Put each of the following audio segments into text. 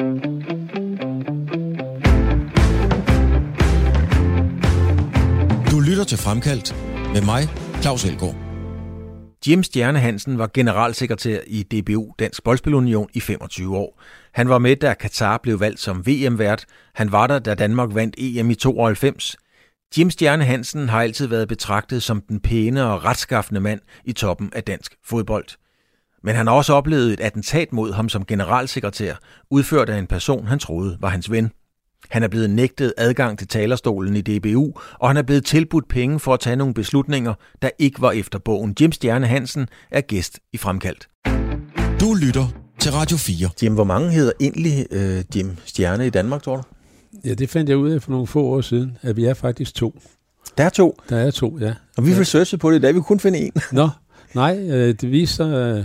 Du lytter til Fremkaldt med mig, Claus Elgaard. Jim Stjerne Hansen var generalsekretær i DBU, Dansk Boldspilunion, i 25 år. Han var med, da Katar blev valgt som VM-vært. Han var der, da Danmark vandt EM i 92. Jim Stjerne Hansen har altid været betragtet som den pæne og retskaffende mand i toppen af dansk fodbold. Men han har også oplevet et attentat mod ham som generalsekretær, udført af en person, han troede var hans ven. Han er blevet nægtet adgang til talerstolen i DBU, og han er blevet tilbudt penge for at tage nogle beslutninger, der ikke var efter bogen. Jim Stjerne Hansen er gæst i Fremkaldt. Du lytter til Radio 4. Jim, hvor mange hedder egentlig øh, Jim Stjerne i Danmark, tror du? Ja, det fandt jeg ud af for nogle få år siden, at vi er faktisk to. Der er to. Der er to, ja. Og vi ja. researchede på det, da vi kunne finde en. Nå, nej, øh, det viser sig...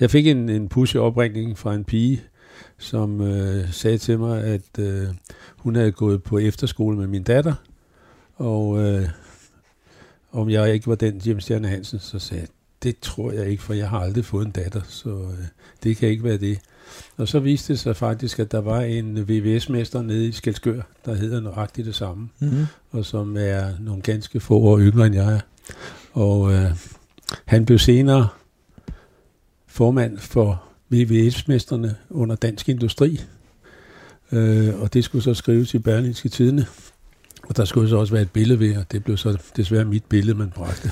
Jeg fik en, en push-opringning fra en pige, som øh, sagde til mig, at øh, hun havde gået på efterskole med min datter, og øh, om jeg ikke var den Jim Stjerne Hansen, så sagde jeg, det tror jeg ikke, for jeg har aldrig fået en datter, så øh, det kan ikke være det. Og så viste det sig faktisk, at der var en VVS-mester nede i Skelskør, der hedder nøjagtigt det samme, mm-hmm. og som er nogle ganske få år yngre end jeg er. Og øh, han blev senere formand for VVS-mesterne under Dansk Industri, øh, og det skulle så skrives i Berlinske Tidene. Og der skulle så også være et billede ved, og det blev så desværre mit billede, man bragte.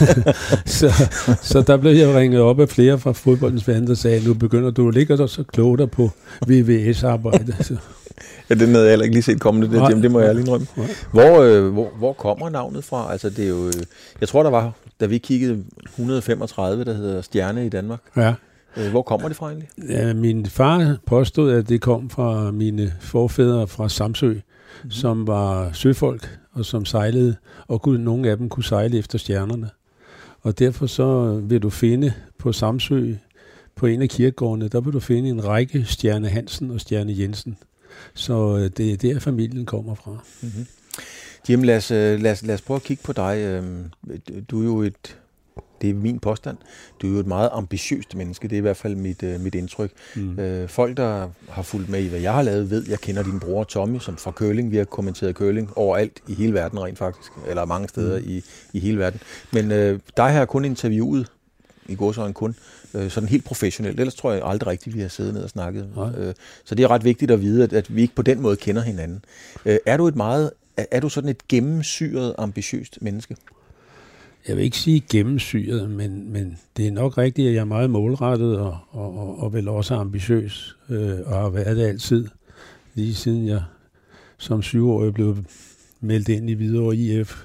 så, så der blev jeg ringet op af flere fra fodboldens verden, der sagde, nu begynder du at ligge så klogt på VVS-arbejde. Ja, den havde jeg heller ikke lige set kommende, det, Jim, det må jeg lige indrømme. Hvor, øh, hvor, hvor kommer navnet fra? Altså, det er jo, øh, jeg tror, der var, da vi kiggede 135, der hedder Stjerne i Danmark. Ja. Øh, hvor kommer det fra egentlig? Ja, min far påstod, at det kom fra mine forfædre fra Samsø, mm-hmm. som var søfolk og som sejlede, og kunne, nogle af dem kunne sejle efter stjernerne. Og derfor så vil du finde på Samsø, på en af kirkegårdene, der vil du finde en række Stjerne Hansen og Stjerne Jensen. Så øh, det er der, familien kommer fra. Mm-hmm. Jim, lad os, lad, os, lad os prøve at kigge på dig. Øhm, du er jo et det er min påstand. Du er jo et meget ambitiøst menneske, det er i hvert fald mit, øh, mit indtryk. Mm. Øh, folk, der har fulgt med i, hvad jeg har lavet, ved, jeg kender din bror Tommy, som fra Køling. Vi har kommenteret Køling overalt i hele verden rent faktisk, eller mange steder mm. i, i hele verden. Men øh, dig har jeg kun interviewet, i går så en kun, øh, sådan helt professionelt. Ellers tror jeg aldrig rigtigt, vi har siddet ned og snakket. Øh, så det er ret vigtigt at vide, at, at vi ikke på den måde kender hinanden. Øh, er du et meget, er, er du sådan et gennemsyret, ambitiøst menneske? jeg vil ikke sige gennemsyret, men, men det er nok rigtigt, at jeg er meget målrettet og, og, og, og vel også ambitiøs, øh, og har været det altid, lige siden jeg som syvårig blev meldt ind i Hvidovre IF,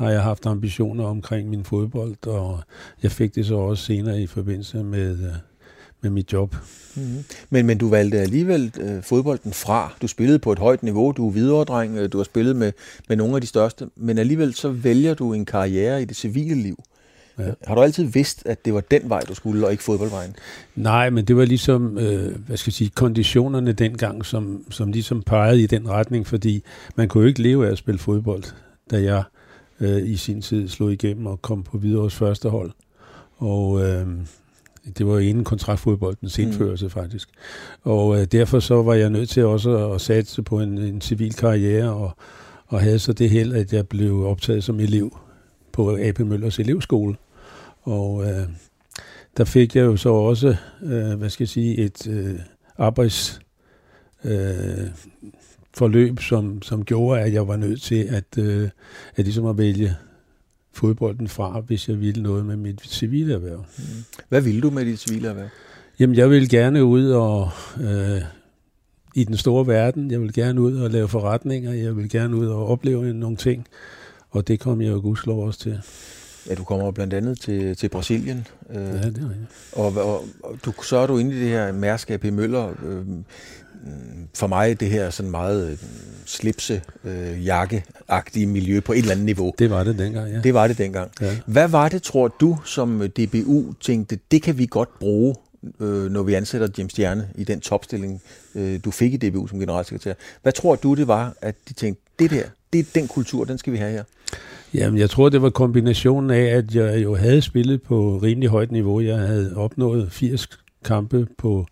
har jeg haft ambitioner omkring min fodbold, og jeg fik det så også senere i forbindelse med, øh, med mit job. Mm-hmm. Men, men du valgte alligevel øh, fodbolden fra. Du spillede på et højt niveau, du er videredreng, øh, du har spillet med, med nogle af de største, men alligevel så vælger du en karriere i det civile liv. Ja. Har du altid vidst, at det var den vej, du skulle, og ikke fodboldvejen? Nej, men det var ligesom, øh, hvad skal jeg sige, konditionerne dengang, som, som ligesom pegede i den retning, fordi man kunne jo ikke leve af at spille fodbold, da jeg øh, i sin tid slog igennem og kom på Hvidovres første hold. Og øh, det var jo inden kontraktfodboldens mm. indførelse mm. faktisk. Og øh, derfor så var jeg nødt til også at satse på en, en civil karriere, og, og havde så det held, at jeg blev optaget som elev på AP Møllers elevskole. Og øh, der fik jeg jo så også, øh, hvad skal jeg sige, et øh, arbejds... Øh, forløb, som, som gjorde, at jeg var nødt til at, øh, at ligesom at vælge fodbolden fra, hvis jeg ville noget med mit civile erhverv. Mm. Hvad ville du med dit civile erhverv? Jamen, jeg vil gerne ud og øh, i den store verden. Jeg vil gerne ud og lave forretninger. Jeg vil gerne ud og opleve nogle ting. Og det kom jeg jo gudslov også til. Ja, du kommer blandt andet til, til Brasilien. Øh, ja, det er og, og, og du, så er du inde i det her mærskab i Møller. Øh, for mig det her sådan meget øh, slipse, øh, jakkeagtige miljø på et eller andet niveau. Det var det dengang, ja. Det var det dengang. Ja. Hvad var det, tror du, som DBU tænkte, det kan vi godt bruge, øh, når vi ansætter James Stjerne i den topstilling, øh, du fik i DBU som generalsekretær. Hvad tror du, det var, at de tænkte, det der, det er den kultur, den skal vi have her? Jamen, jeg tror, det var kombinationen af, at jeg jo havde spillet på rimelig højt niveau. Jeg havde opnået 80 kampe på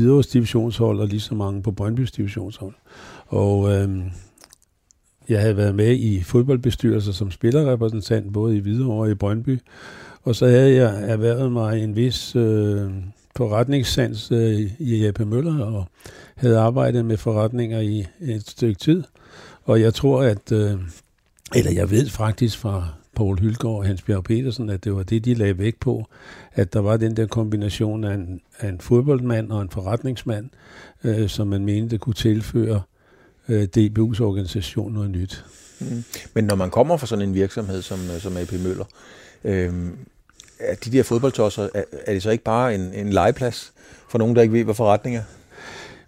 Hvidovres divisionshold og lige så mange på Brøndbys divisionshold. Og øh, jeg havde været med i fodboldbestyrelser som spillerrepræsentant, både i Hvidovre og i Brøndby. Og så havde jeg erhvervet mig en vis øh, forretningssans øh, i Jeppe Møller, og havde arbejdet med forretninger i et stykke tid. Og jeg tror, at, øh, eller jeg ved faktisk fra Paul Hylgaard og Hans Bjerg Petersen, at det var det, de lagde vægt på, at der var den der kombination af en, af en fodboldmand og en forretningsmand, øh, som man mente kunne tilføre øh, DBU's organisation noget nyt. Mm. Men når man kommer fra sådan en virksomhed som, øh, som AP Møller, øh, er de der fodboldtosser, er, er det så ikke bare en, en legeplads for nogen, der ikke ved, hvad forretning er?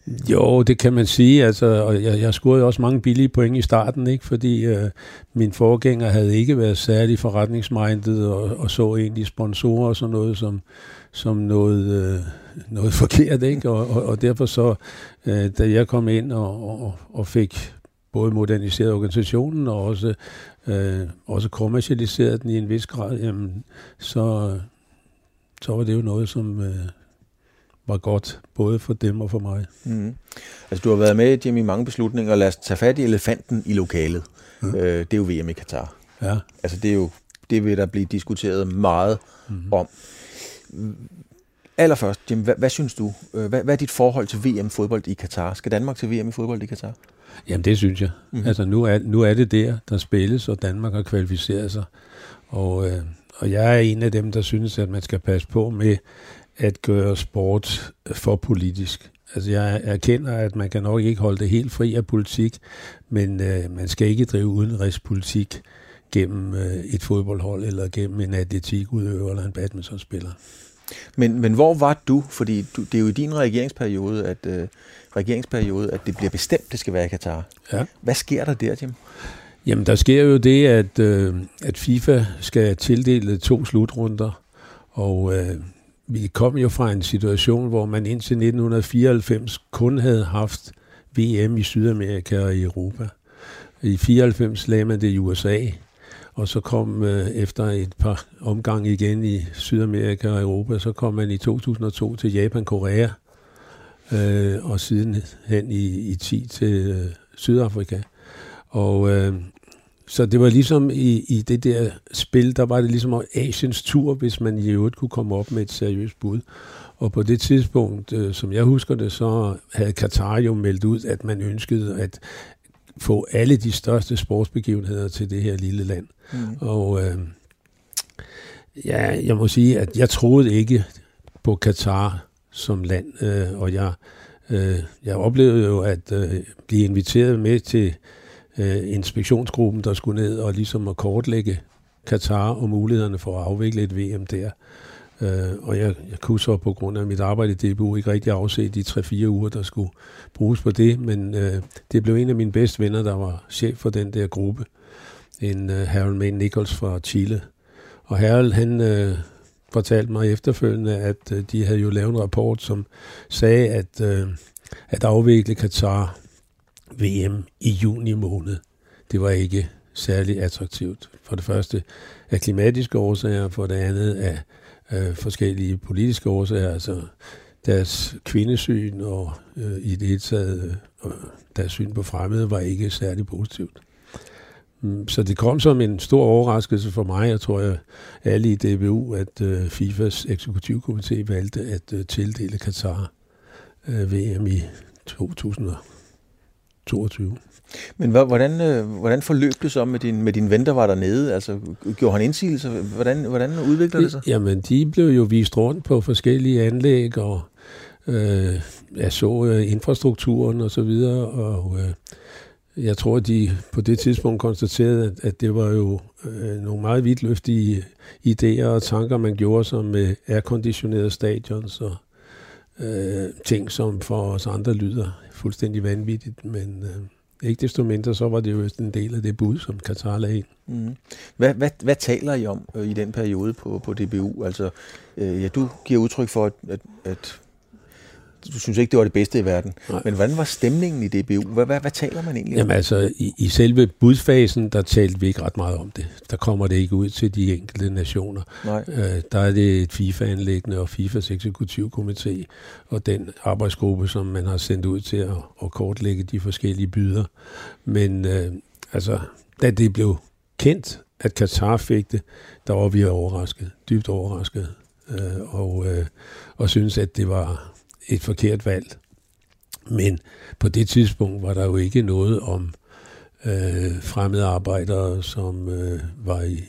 Jo, det kan man sige. Altså, og jeg, jeg scorede også mange billige point i starten, ikke? fordi øh, min forgænger havde ikke været særlig forretningsmindet og, og så egentlig sponsorer og sådan noget som, som noget, øh, noget forkert. Ikke? Og, og, og derfor så, øh, da jeg kom ind og, og, og fik både moderniseret organisationen og også, øh, også kommercialiseret den i en vis grad, jamen, så, så var det jo noget, som, øh, var godt, både for dem og for mig. Mm. Altså, du har været med, Jimmy, i mange beslutninger. Lad os tage fat i elefanten i lokalet. Øh, det er jo VM i Katar. Ja. Altså, det er jo det vil der blive diskuteret meget mm. om. Allerførst, Jim, hvad, hvad synes du? Øh, hvad, hvad er dit forhold til VM-fodbold i Katar? Skal Danmark til VM i fodbold i Katar? Jamen, det synes jeg. Mm. Altså, nu er, nu er det der, der spilles, og Danmark har kvalificeret sig. Og, øh, og jeg er en af dem, der synes, at man skal passe på med at gøre sport for politisk. Altså jeg erkender, at man kan nok ikke holde det helt fri af politik, men øh, man skal ikke drive udenrigspolitik gennem øh, et fodboldhold eller gennem en atletikudøver eller en badmintonspiller. Men, men hvor var du? Fordi du, det er jo i din regeringsperiode, at, øh, regeringsperiode, at det bliver bestemt, det skal være i Katar. Ja. Hvad sker der der, Jim? Jamen, der sker jo det, at, øh, at FIFA skal tildele to slutrunder, og øh, vi kom jo fra en situation, hvor man indtil 1994 kun havde haft VM i Sydamerika og i Europa. I 94 lagde man det i USA, og så kom øh, efter et par omgang igen i Sydamerika og Europa, så kom man i 2002 til Japan, Korea, øh, og siden hen i, i 10 til øh, Sydafrika. Og øh, så det var ligesom i, i det der spil, der var det ligesom Asiens tur, hvis man i øvrigt kunne komme op med et seriøst bud. Og på det tidspunkt, øh, som jeg husker det, så havde Katar jo meldt ud, at man ønskede at få alle de største sportsbegivenheder til det her lille land. Mm. Og øh, ja, jeg må sige, at jeg troede ikke på Katar som land, øh, og jeg, øh, jeg oplevede jo at øh, blive inviteret med til øh, inspektionsgruppen, der skulle ned og ligesom at kortlægge Katar og mulighederne for at afvikle et VM der. Øh, og jeg, jeg kunne så på grund af mit arbejde i DBU ikke rigtig afse de 3-4 uger, der skulle bruges på det, men øh, det blev en af mine bedste venner, der var chef for den der gruppe, en øh, Harold May Nichols fra Chile. Og Harold, han øh, fortalte mig efterfølgende, at øh, de havde jo lavet en rapport, som sagde, at, øh, at afvikle Katar VM i juni måned. Det var ikke særlig attraktivt. For det første af klimatiske årsager, for det andet af øh, forskellige politiske årsager, altså deres kvindesyn og øh, i det hele taget øh, deres syn på fremmede var ikke særlig positivt. Mm, så det kom som en stor overraskelse for mig, og tror jeg alle i DBU, at øh, FIFAs eksekutivkomité valgte at øh, tildele Katar øh, VM i 2000 22. Men hvordan, øh, hvordan forløb det så med din, med din ven, der var dernede? Altså, gjorde han indsigelse? Hvordan, hvordan udvikler det sig? Jamen, de blev jo vist rundt på forskellige anlæg, og øh, jeg så øh, infrastrukturen og så videre, og øh, jeg tror, de på det tidspunkt konstaterede, at, at det var jo øh, nogle meget vidtløftige idéer og tanker, man gjorde sig med airconditionerede stadions og øh, ting, som for os andre lyder fuldstændig vanvittigt, men øh, ikke desto mindre, så var det jo en del af det bud, som Katar lagde ind. Mm. Hvad, hvad, hvad taler I om øh, i den periode på, på DBU? Altså, øh, ja, du giver udtryk for, at, at, at du synes ikke, det var det bedste i verden. Nej. Men hvordan var stemningen i DBU? Hvad, hvad, hvad taler man egentlig om? Jamen altså, i, i selve budfasen, der talte vi ikke ret meget om det. Der kommer det ikke ud til de enkelte nationer. Nej. Øh, der er det et FIFA-anlæggende og FIFAs eksekutivkomité og den arbejdsgruppe, som man har sendt ud til at, at kortlægge de forskellige byder. Men øh, altså, da det blev kendt, at Katar fik det, der var vi overrasket, dybt overrasket, øh, og, øh, og synes at det var et forkert valg. Men på det tidspunkt var der jo ikke noget om øh, fremmede arbejdere, som øh, var i,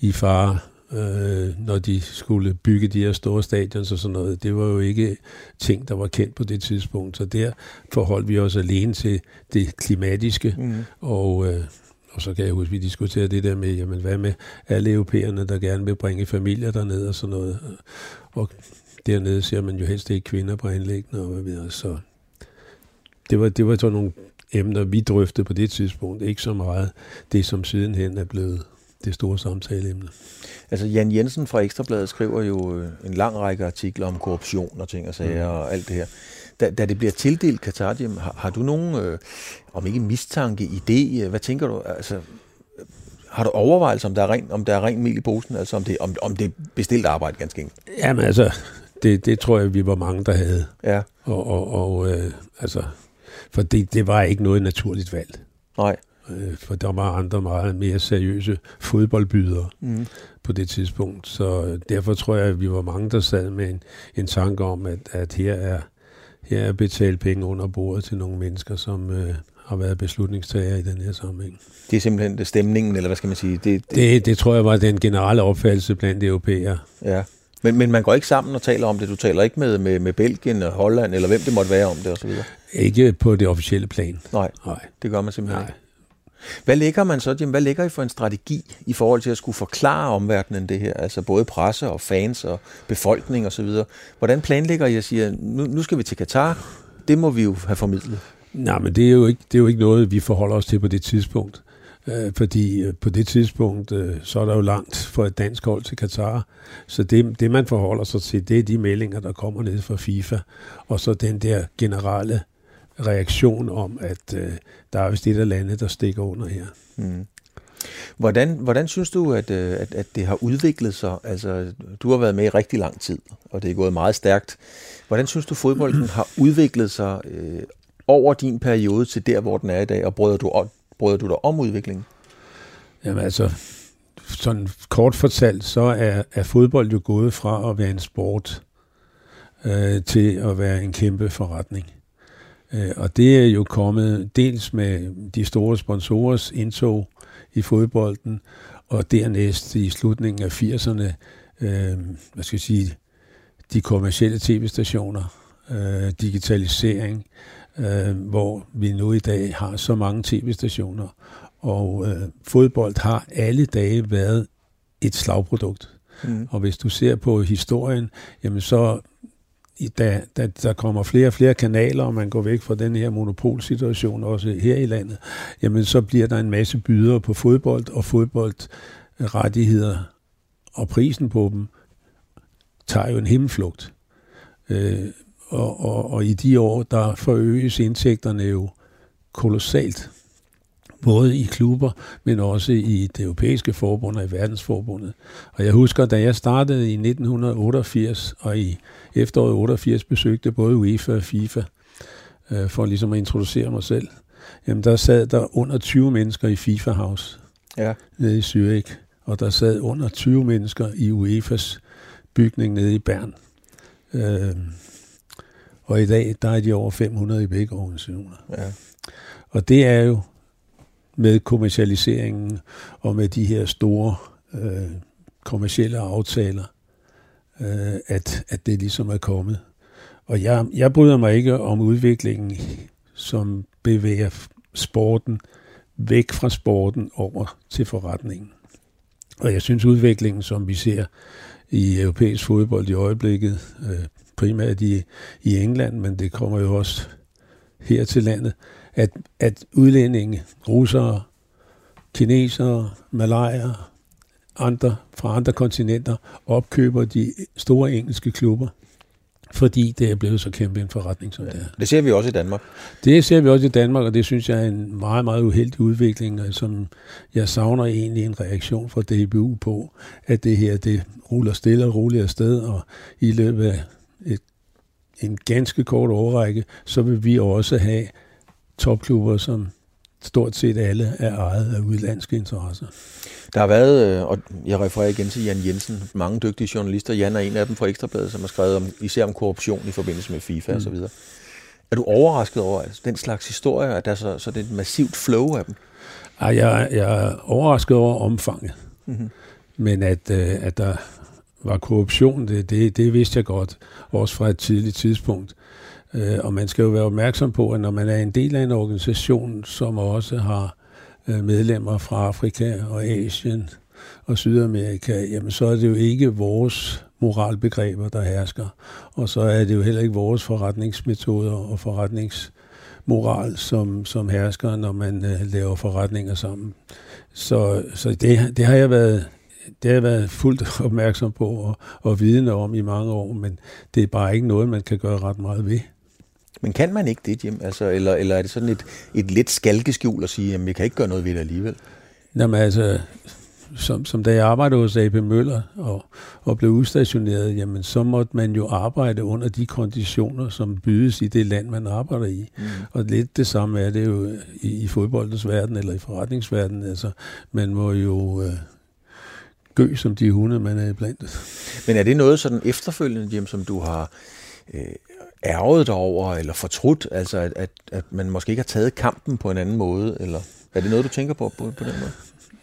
i fare, øh, når de skulle bygge de her store stadions og sådan noget. Det var jo ikke ting, der var kendt på det tidspunkt. Så der forholdt vi os alene til det klimatiske, mm. og øh, og så kan jeg huske, vi diskuterede det der med, jamen hvad med alle europæerne, der gerne vil bringe familier derned og sådan noget. Og dernede ser man jo helst ikke kvinder på anlæggene og hvad videre. Så det var, det var sådan nogle emner, vi drøftede på det tidspunkt. Ikke så meget det, som sidenhen er blevet det store samtaleemne. Altså Jan Jensen fra Ekstrabladet skriver jo øh, en lang række artikler om korruption og ting og sager mm. og alt det her. Da, da det bliver tildelt Qatar, har, har du nogen, øh, om ikke mistanke, idé, hvad tænker du? Altså, har du overvejelser, om der er ren, om der er ren mel i posen, altså om det, om, om det er bestilt arbejde ganske enkelt? Jamen altså, det, det tror jeg, vi var mange, der havde. Ja. Og, og, og øh, altså, for det, det var ikke noget naturligt valg. Nej. Øh, for der var andre meget mere seriøse fodboldbydere mm. på det tidspunkt. Så derfor tror jeg, at vi var mange, der sad med en, en tanke om, at, at her er her er betalt penge under bordet til nogle mennesker, som øh, har været beslutningstager i den her sammenhæng. Det er simpelthen det stemningen, eller hvad skal man sige? Det, det... Det, det tror jeg var den generelle opfattelse blandt europæere. Ja. Men, men man går ikke sammen og taler om det. Du taler ikke med, med, med Belgien og Holland, eller hvem det måtte være om det osv.? Ikke på det officielle plan. Nej, Nej. det gør man simpelthen Nej. ikke. Hvad lægger man så, Jim? Hvad lægger I for en strategi i forhold til at skulle forklare omverdenen det her? Altså både presse og fans og befolkning osv. Hvordan planlægger I at sige, nu, nu skal vi til Katar? Det må vi jo have formidlet. Nej, men det er, jo ikke, det er jo ikke noget, vi forholder os til på det tidspunkt. Øh, fordi øh, på det tidspunkt, øh, så er der jo langt for et dansk hold til Katar. Så det, det, man forholder sig til, det er de meldinger, der kommer ned fra FIFA. Og så den der generelle reaktion om, at øh, der er vist et af landet, der stikker under her. Mm. Hvordan, hvordan synes du, at, øh, at, at det har udviklet sig? Altså, du har været med i rigtig lang tid, og det er gået meget stærkt. Hvordan synes du, fodbolden har udviklet sig øh, over din periode til der, hvor den er i dag, og brød du, brøder du dig om udviklingen? Jamen altså, sådan kort fortalt, så er, er fodbold jo gået fra at være en sport øh, til at være en kæmpe forretning. Øh, og det er jo kommet dels med de store sponsorers indtog i fodbolden, og dernæst i slutningen af 80'erne, øh, hvad skal jeg sige, de kommercielle tv-stationer, øh, digitalisering, øh, hvor vi nu i dag har så mange tv-stationer, og øh, fodbold har alle dage været et slagprodukt. Mm. Og hvis du ser på historien, jamen så da, da der kommer flere og flere kanaler, og man går væk fra den her monopolsituation også her i landet, jamen så bliver der en masse bydere på fodbold, og fodboldrettigheder og prisen på dem tager jo en himmelflugt. Øh, og, og, og i de år, der forøges indtægterne jo kolossalt både i klubber, men også i det europæiske forbund og i verdensforbundet. Og jeg husker, da jeg startede i 1988, og i efteråret 88 besøgte både UEFA og FIFA, øh, for ligesom at introducere mig selv, jamen der sad der under 20 mennesker i FIFA House, ja. nede i Zürich, og der sad under 20 mennesker i UEFA's bygning nede i Bern. Øh, og i dag, der er de over 500 i begge organisationer. Ja. Og det er jo med kommercialiseringen og med de her store øh, kommercielle aftaler, øh, at, at det ligesom er kommet. Og jeg, jeg bryder mig ikke om udviklingen, som bevæger sporten væk fra sporten over til forretningen. Og jeg synes udviklingen, som vi ser i europæisk fodbold i øjeblikket, øh, primært i, i England, men det kommer jo også her til landet, at, at udlændinge, russere, kinesere, malayer, andre fra andre kontinenter opkøber de store engelske klubber. fordi det er blevet så kæmpe en forretning, som ja. det er. Det ser vi også i Danmark. Det ser vi også i Danmark, og det synes jeg er en meget, meget uheldig udvikling, som jeg savner egentlig en reaktion fra DBU på, at det her, det ruller stille og roligt afsted, og i løbet af et, en ganske kort overrække, så vil vi også have topklubber, som stort set alle er ejet af udlandske interesser. Der har været, øh, og jeg refererer igen til Jan Jensen, mange dygtige journalister. Jan er en af dem fra Ekstrabladet, som har skrevet om, især om korruption i forbindelse med FIFA mm. osv. Er du overrasket over at den slags historier, at der er så, så det er et massivt flow af dem? Ej, jeg, jeg er overrasket over omfanget. Mm-hmm. Men at, øh, at der var korruption, det, det, det vidste jeg godt, også fra et tidligt tidspunkt. Øh, og man skal jo være opmærksom på, at når man er en del af en organisation, som også har øh, medlemmer fra Afrika og Asien og Sydamerika, jamen så er det jo ikke vores moralbegreber, der hersker. Og så er det jo heller ikke vores forretningsmetoder og forretningsmoral, som, som hersker, når man øh, laver forretninger sammen. Så, så det, det har jeg været det har jeg været fuldt opmærksom på og, og vidne om i mange år, men det er bare ikke noget, man kan gøre ret meget ved. Men kan man ikke det, Jim? Altså, eller, eller er det sådan et, et lidt skalkeskjul at sige, at vi kan ikke gøre noget ved det alligevel? Jamen altså, som, som da jeg arbejdede hos AP Møller og, og blev udstationeret, jamen så måtte man jo arbejde under de konditioner, som bydes i det land, man arbejder i. Mm. Og lidt det samme er det jo i, i fodboldens verden eller i forretningsverdenen. Altså, man må jo øh, gø som de hunde, man er blandt. Men er det noget sådan efterfølgende, Jim, som du har øh, ærget dig over, eller fortrudt, altså at, at, at man måske ikke har taget kampen på en anden måde, eller er det noget, du tænker på på, på den måde?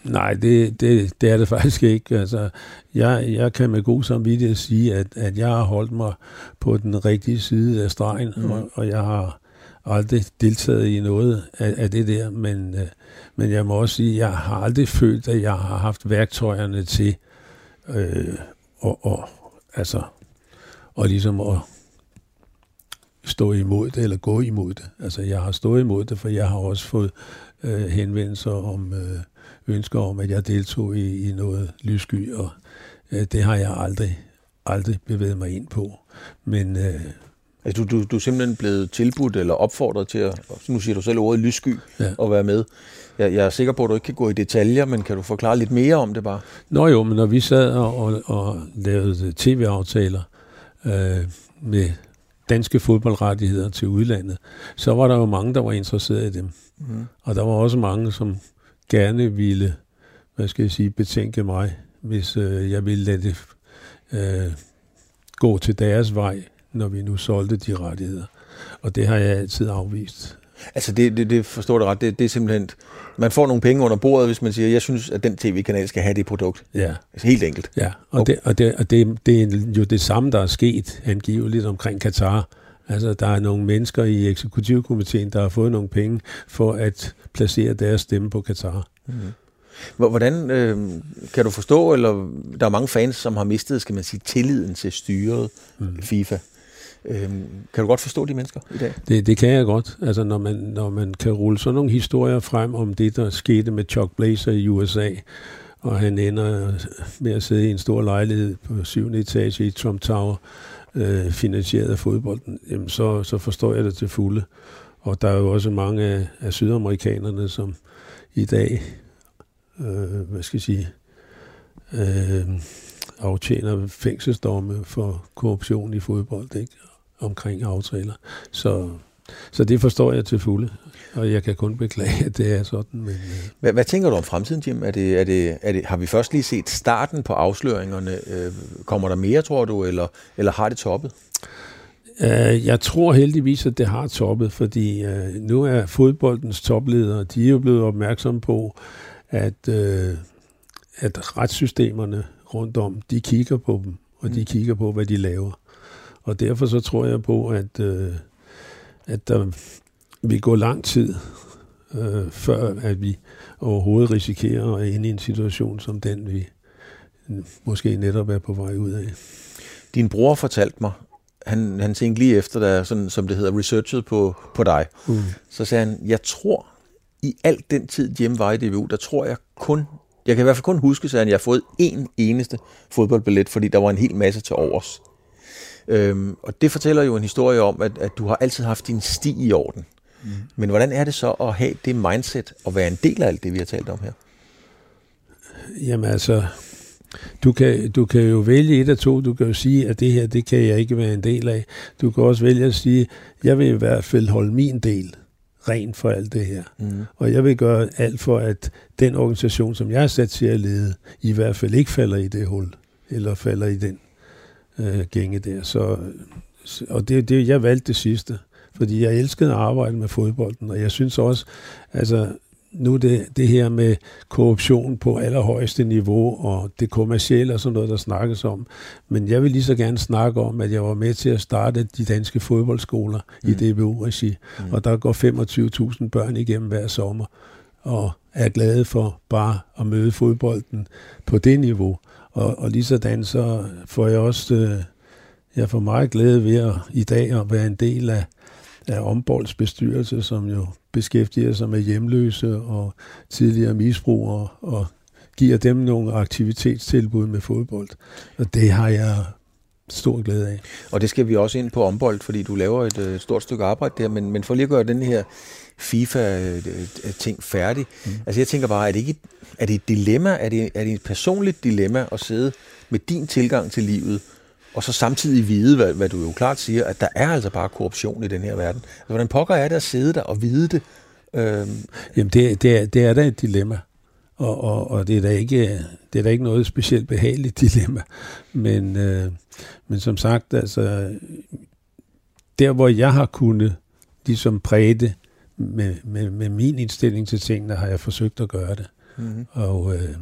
Nej, det, det, det er det faktisk ikke. Altså, jeg, jeg kan med god samvittighed sige, at, at jeg har holdt mig på den rigtige side af stregen, mm. og, og jeg har aldrig deltaget i noget af, af det der, men, øh, men jeg må også sige, at jeg har aldrig følt, at jeg har haft værktøjerne til øh, og, og, altså, og ligesom at stå imod det, eller gå imod det. Altså, jeg har stået imod det, for jeg har også fået øh, henvendelser om øh, ønsker om, at jeg deltog i, i noget lyssky, og øh, det har jeg aldrig, aldrig bevæget mig ind på. Men... Øh, Altså, du, du, du er simpelthen blevet tilbudt eller opfordret til at, nu siger du selv ordet lyssky, ja. at være med. Jeg, jeg er sikker på, at du ikke kan gå i detaljer, men kan du forklare lidt mere om det bare? Nå jo, men når vi sad og, og, og lavede tv-aftaler øh, med danske fodboldrettigheder til udlandet, så var der jo mange, der var interesseret i dem. Mm. Og der var også mange, som gerne ville, hvad skal jeg sige, betænke mig, hvis øh, jeg ville lade det øh, gå til deres vej, når vi nu solgte de rettigheder. Og det har jeg altid afvist. Altså det, det, det forstår du ret, det, det er simpelthen, man får nogle penge under bordet, hvis man siger, jeg synes, at den tv-kanal skal have det produkt. Ja. Altså helt enkelt. Ja, og, okay. det, og, det, og det, det er jo det samme, der er sket angiveligt omkring Katar. Altså, der er nogle mennesker i eksekutivkomiteen, der har fået nogle penge for at placere deres stemme på Katar. Mm. Hvordan øh, kan du forstå, eller der er mange fans, som har mistet, skal man sige, tilliden til styret mm. FIFA. Øh, kan du godt forstå de mennesker i dag? Det, det kan jeg godt. Altså, når man, når man kan rulle sådan nogle historier frem om det, der skete med Chuck Blazer i USA, og han ender med at sidde i en stor lejlighed på syvende etage i Trump Tower, øh, finansieret af fodbolden, jamen så, så forstår jeg det til fulde. Og der er jo også mange af, af sydamerikanerne, som i dag, øh, hvad skal jeg sige, øh, aftjener fængselsdomme for korruption i fodbold, ikke? Omkring aftaler. Så, så det forstår jeg til fulde, og jeg kan kun beklage, at det er sådan. Men, øh. hvad, hvad tænker du om fremtiden, Jim? Er det, er det, er det, har vi først lige set starten på afsløringerne? Øh, kommer der mere, tror du, eller, eller har det toppet? Uh, jeg tror heldigvis, at det har toppet, fordi nu er fodboldens topledere, de er jo blevet opmærksomme på, at, at retssystemerne rundt om, de kigger på dem, og de mm. kigger på, hvad de laver. Og derfor så tror jeg på, at, uh, at der vil gå lang tid, uh, før at vi overhovedet risikerer at ende i en situation som den, vi måske netop er på vej ud af. Din bror fortalte mig, han, han tænkte lige efter, der sådan, som det hedder, researchet på, på dig. Mm. Så sagde han, jeg tror, i alt den tid hjemme var i DBU, der tror jeg kun, jeg kan i hvert fald kun huske, at jeg har fået én eneste fodboldbillet, fordi der var en hel masse til overs. Øhm, og det fortæller jo en historie om, at, at du har altid haft din sti i orden. Mm. Men hvordan er det så at have det mindset og være en del af alt det, vi har talt om her? Jamen altså, du kan, du kan jo vælge et af to. Du kan jo sige, at det her, det kan jeg ikke være en del af. Du kan også vælge at sige, jeg vil i hvert fald holde min del ren for alt det her. Mm. Og jeg vil gøre alt for, at den organisation, som jeg har sat til at lede, i hvert fald ikke falder i det hul, eller falder i den øh, gænge der. Så, og det, det, jeg valgte det sidste, fordi jeg elskede at arbejde med fodbolden, og jeg synes også, altså nu det, det her med korruption på allerhøjeste niveau, og det kommercielle og sådan noget, der snakkes om. Men jeg vil lige så gerne snakke om, at jeg var med til at starte de danske fodboldskoler mm. i DBU-regi, mm. og der går 25.000 børn igennem hver sommer, og er glade for bare at møde fodbolden på det niveau. Og, og lige sådan så får jeg også, øh, jeg får meget glæde ved at, i dag at være en del af, af Ombolds bestyrelse, som jo beskæftiger sig med hjemløse og tidligere misbrugere og giver dem nogle aktivitetstilbud med fodbold. Og det har jeg stor glæde af. Og det skal vi også ind på ombold, fordi du laver et, et stort stykke arbejde der, men, men for lige at gøre den her FIFA-ting færdig, mm. altså jeg tænker bare, er det ikke et, er det et dilemma, er det, er det et personligt dilemma at sidde med din tilgang til livet, og så samtidig vide, hvad, hvad du jo klart siger, at der er altså bare korruption i den her verden. Altså, hvordan pokker er det at sidde der og vide det? Øhm. Jamen, det, det, er, det er da et dilemma. Og, og, og det, er da ikke, det er da ikke noget specielt behageligt dilemma. Men, øh, men som sagt, altså, der hvor jeg har kunnet ligesom præge det med, med, med min indstilling til tingene, har jeg forsøgt at gøre det. Mm-hmm. Og øh,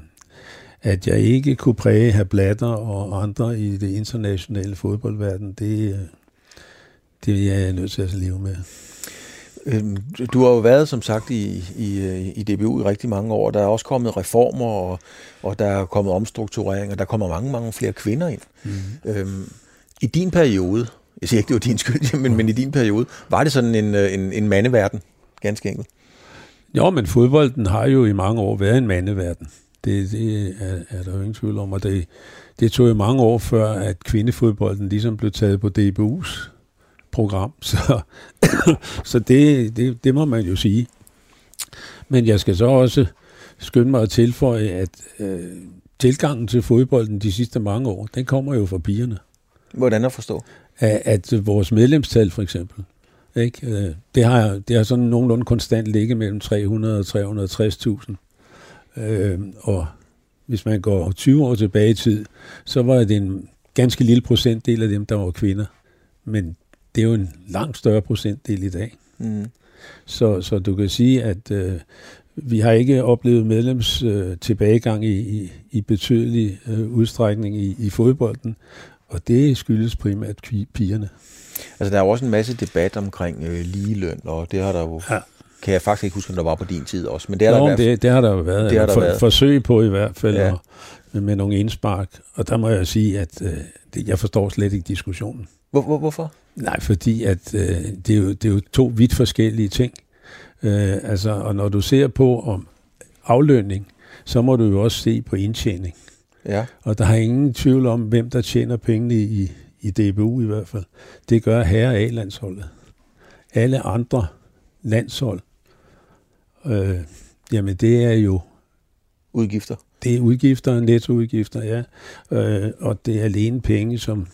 at jeg ikke kunne præge have Blatter og andre i det internationale fodboldverden, det, øh, det er jeg nødt til at leve med. Øhm, du har jo været, som sagt, i, i, i DBU i rigtig mange år. Der er også kommet reformer, og, og der er kommet omstrukturering, og der kommer mange, mange flere kvinder ind. Mm-hmm. Øhm, I din periode, jeg siger ikke, det var din skyld, men, men i din periode, var det sådan en, en, en mandeverden, ganske enkelt? Jo, men fodbolden har jo i mange år været en mandeverden. Det, det er, er der jo ingen tvivl om, og det, det tog jo mange år før, at kvindefodbolden ligesom blev taget på DBU's program, så, så det, det, det må man jo sige. Men jeg skal så også skynde mig at tilføje, at øh, tilgangen til fodbolden de sidste mange år, den kommer jo fra pigerne. Hvordan at forstå? At, at vores medlemstal for eksempel, ikke? Øh, det, har, det har sådan nogenlunde konstant ligget mellem 300 og 360.000. Øh, og hvis man går 20 år tilbage i tid, så var det en ganske lille procentdel af dem, der var kvinder. Men det er jo en langt større procentdel i dag. Mm. Så, så du kan sige, at øh, vi har ikke oplevet medlems øh, tilbagegang i, i, i betydelig øh, udstrækning i, i fodbolden, og det skyldes primært pigerne. Altså, der er jo også en masse debat omkring øh, ligeløn, og det har der jo ja kan jeg faktisk ikke huske, om der var på din tid også. Men det, er Nå, der det, det har der jo været. Det har der for, været. Forsøg på i hvert fald, ja. og, med nogle indspark. Og der må jeg sige, at øh, det, jeg forstår slet ikke diskussionen. Hvor, hvor, hvorfor? Nej, fordi at, øh, det, er jo, det er jo to vidt forskellige ting. Øh, altså, og når du ser på om aflønning, så må du jo også se på indtjening. Ja. Og der har ingen tvivl om, hvem der tjener pengene i, i DBU i hvert fald. Det gør herre A-landsholdet. Alle andre landshold Øh, jamen det er jo... Udgifter? Det er udgifter, nettoudgifter, ja. Øh, og det er alene penge, som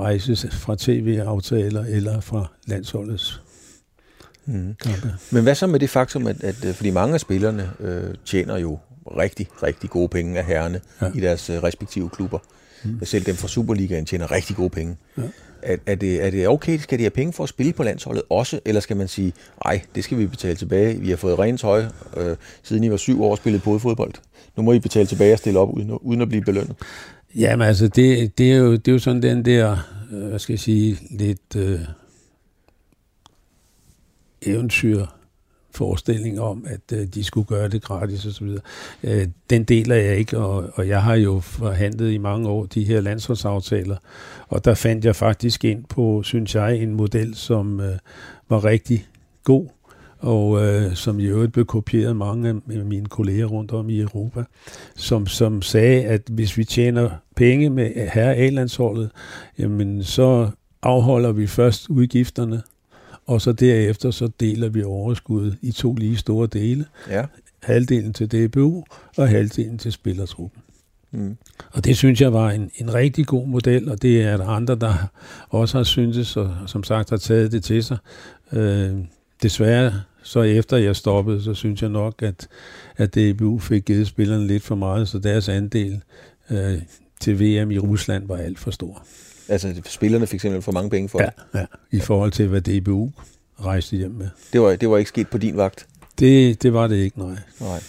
rejses fra tv-aftaler eller fra landsholdets mm. kampe. Men hvad så med det faktum, at, at øh, fordi mange af spillerne øh, tjener jo rigtig, rigtig gode penge af herrene ja. i deres øh, respektive klubber. Mm. Selv dem fra Superligaen tjener rigtig gode penge. Ja. Er, er, det, er det okay, skal de have penge for at spille på landsholdet også, eller skal man sige, nej, det skal vi betale tilbage. Vi har fået rent tøj, øh, siden I var syv år og spillet fodbold. Nu må I betale tilbage og stille op, uden, uden at blive belønnet. Jamen altså, det, det, er jo, det er jo sådan den der, øh, hvad skal jeg sige, lidt øh, eventyr forestilling om, at øh, de skulle gøre det gratis osv. Øh, den deler jeg ikke, og, og jeg har jo forhandlet i mange år de her landsholdsaftaler, og der fandt jeg faktisk ind på, synes jeg, en model, som øh, var rigtig god, og øh, som i øvrigt blev kopieret mange af mine kolleger rundt om i Europa, som, som sagde, at hvis vi tjener penge med herre A-landsholdet, jamen så afholder vi først udgifterne, og så derefter så deler vi overskuddet i to lige store dele. Ja. Halvdelen til DBU og halvdelen til spillertruppen. Mm. Og det synes jeg var en, en rigtig god model, og det er der andre, der også har syntes, og som sagt har taget det til sig. Øh, desværre, så efter jeg stoppede, så synes jeg nok, at, at DBU fik givet spillerne lidt for meget, så deres andel øh, til VM i Rusland var alt for stor. Altså spillerne fik simpelthen for mange penge for ja, det? Ja, i forhold til, hvad DBU rejste hjem med. Det var, det var ikke sket på din vagt? Det, det var det ikke, nej. Nej.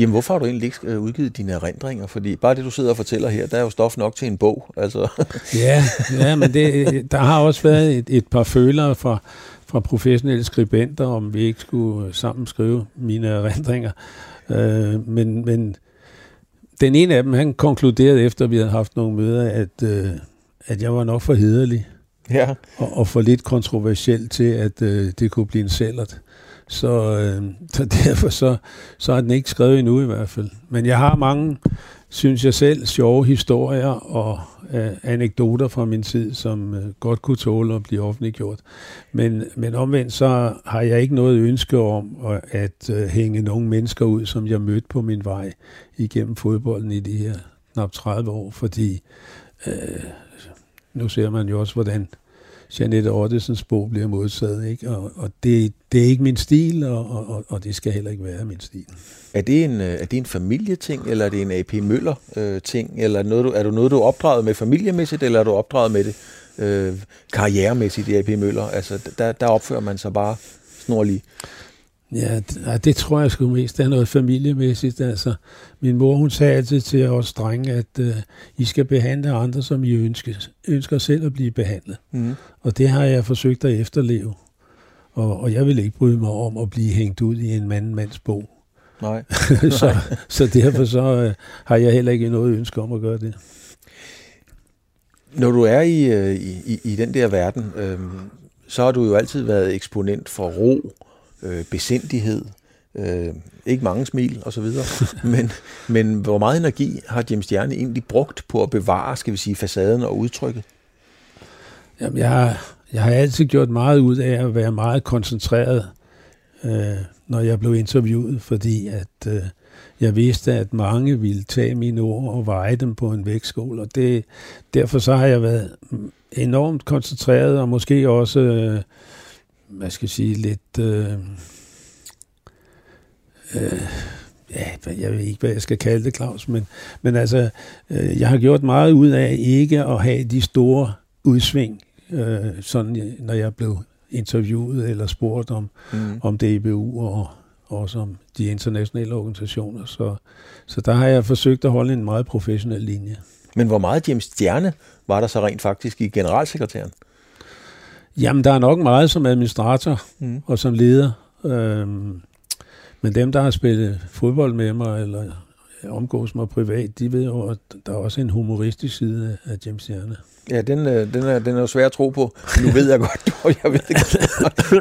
Jim, hvorfor har du egentlig ikke øh, udgivet dine erindringer? Fordi bare det, du sidder og fortæller her, der er jo stof nok til en bog. Altså. ja, ja, men det, der har også været et, et par følere fra, fra professionelle skribenter, om vi ikke skulle sammen skrive mine erindringer. Øh, men, men den ene af dem, han konkluderede efter, at vi havde haft nogle møder, at, øh, at jeg var nok for hederlig. Ja. Og, og for lidt kontroversiel til, at øh, det kunne blive en sælgert. Så, øh, så derfor så, så er den ikke skrevet endnu i hvert fald. Men jeg har mange, synes jeg selv, sjove historier og øh, anekdoter fra min tid, som øh, godt kunne tåle at blive offentliggjort. Men, men omvendt så har jeg ikke noget ønske om at, at øh, hænge nogle mennesker ud, som jeg mødte på min vej igennem fodbolden i de her knap 30 år, fordi øh, nu ser man jo også, hvordan Janette Ottesens bog bliver modtaget, ikke? og, og det, det er ikke min stil, og, og, og det skal heller ikke være min stil. Er det en, øh, er det en familieting, eller er det en AP Møller-ting, øh, eller noget, du, er du noget, du er opdraget med familiemæssigt, eller er du opdraget med det øh, karrieremæssigt i AP Møller? Altså, der, der opfører man sig bare snorlig. Ja, det, det tror jeg sgu mest. Det er noget familiemæssigt. Altså, min mor, hun sagde altid til os drenge, at uh, I skal behandle andre, som I ønsker, ønsker selv at blive behandlet. Mm. Og det har jeg forsøgt at efterleve. Og, og jeg vil ikke bryde mig om at blive hængt ud i en mand-mands bog. Nej. så, så derfor så uh, har jeg heller ikke noget ønske om at gøre det. Når du er i, øh, i, i, i den der verden, øh, så har du jo altid været eksponent for ro, øh, besindighed, øh, ikke mange smil og så videre. men, men hvor meget energi har James Stjerne egentlig brugt på at bevare, skal vi sige, facaden og udtrykket? Jamen, jeg har, jeg har altid gjort meget ud af at være meget koncentreret, øh, når jeg blev interviewet, fordi at øh, jeg vidste, at mange ville tage mine ord og veje dem på en vægtskål, og det, derfor så har jeg været enormt koncentreret, og måske også øh, hvad skal jeg sige, lidt... Øh, øh, ja, jeg ved ikke, hvad jeg skal kalde det, Claus, men, men altså, øh, jeg har gjort meget ud af ikke at have de store udsving, øh, sådan når jeg blev interviewet eller spurgt om, mm. om DBU og også om de internationale organisationer. Så, så der har jeg forsøgt at holde en meget professionel linje. Men hvor meget James Stjerne var der så rent faktisk i generalsekretæren? Jamen, der er nok meget som administrator mm. og som leder. Øhm, men dem, der har spillet fodbold med mig, eller omgås mig privat, de ved jo, at der er også en humoristisk side af James Stjerne. Ja, den, øh, den, er, den er jo svær at tro på. Nu ved jeg godt, du, jeg ved,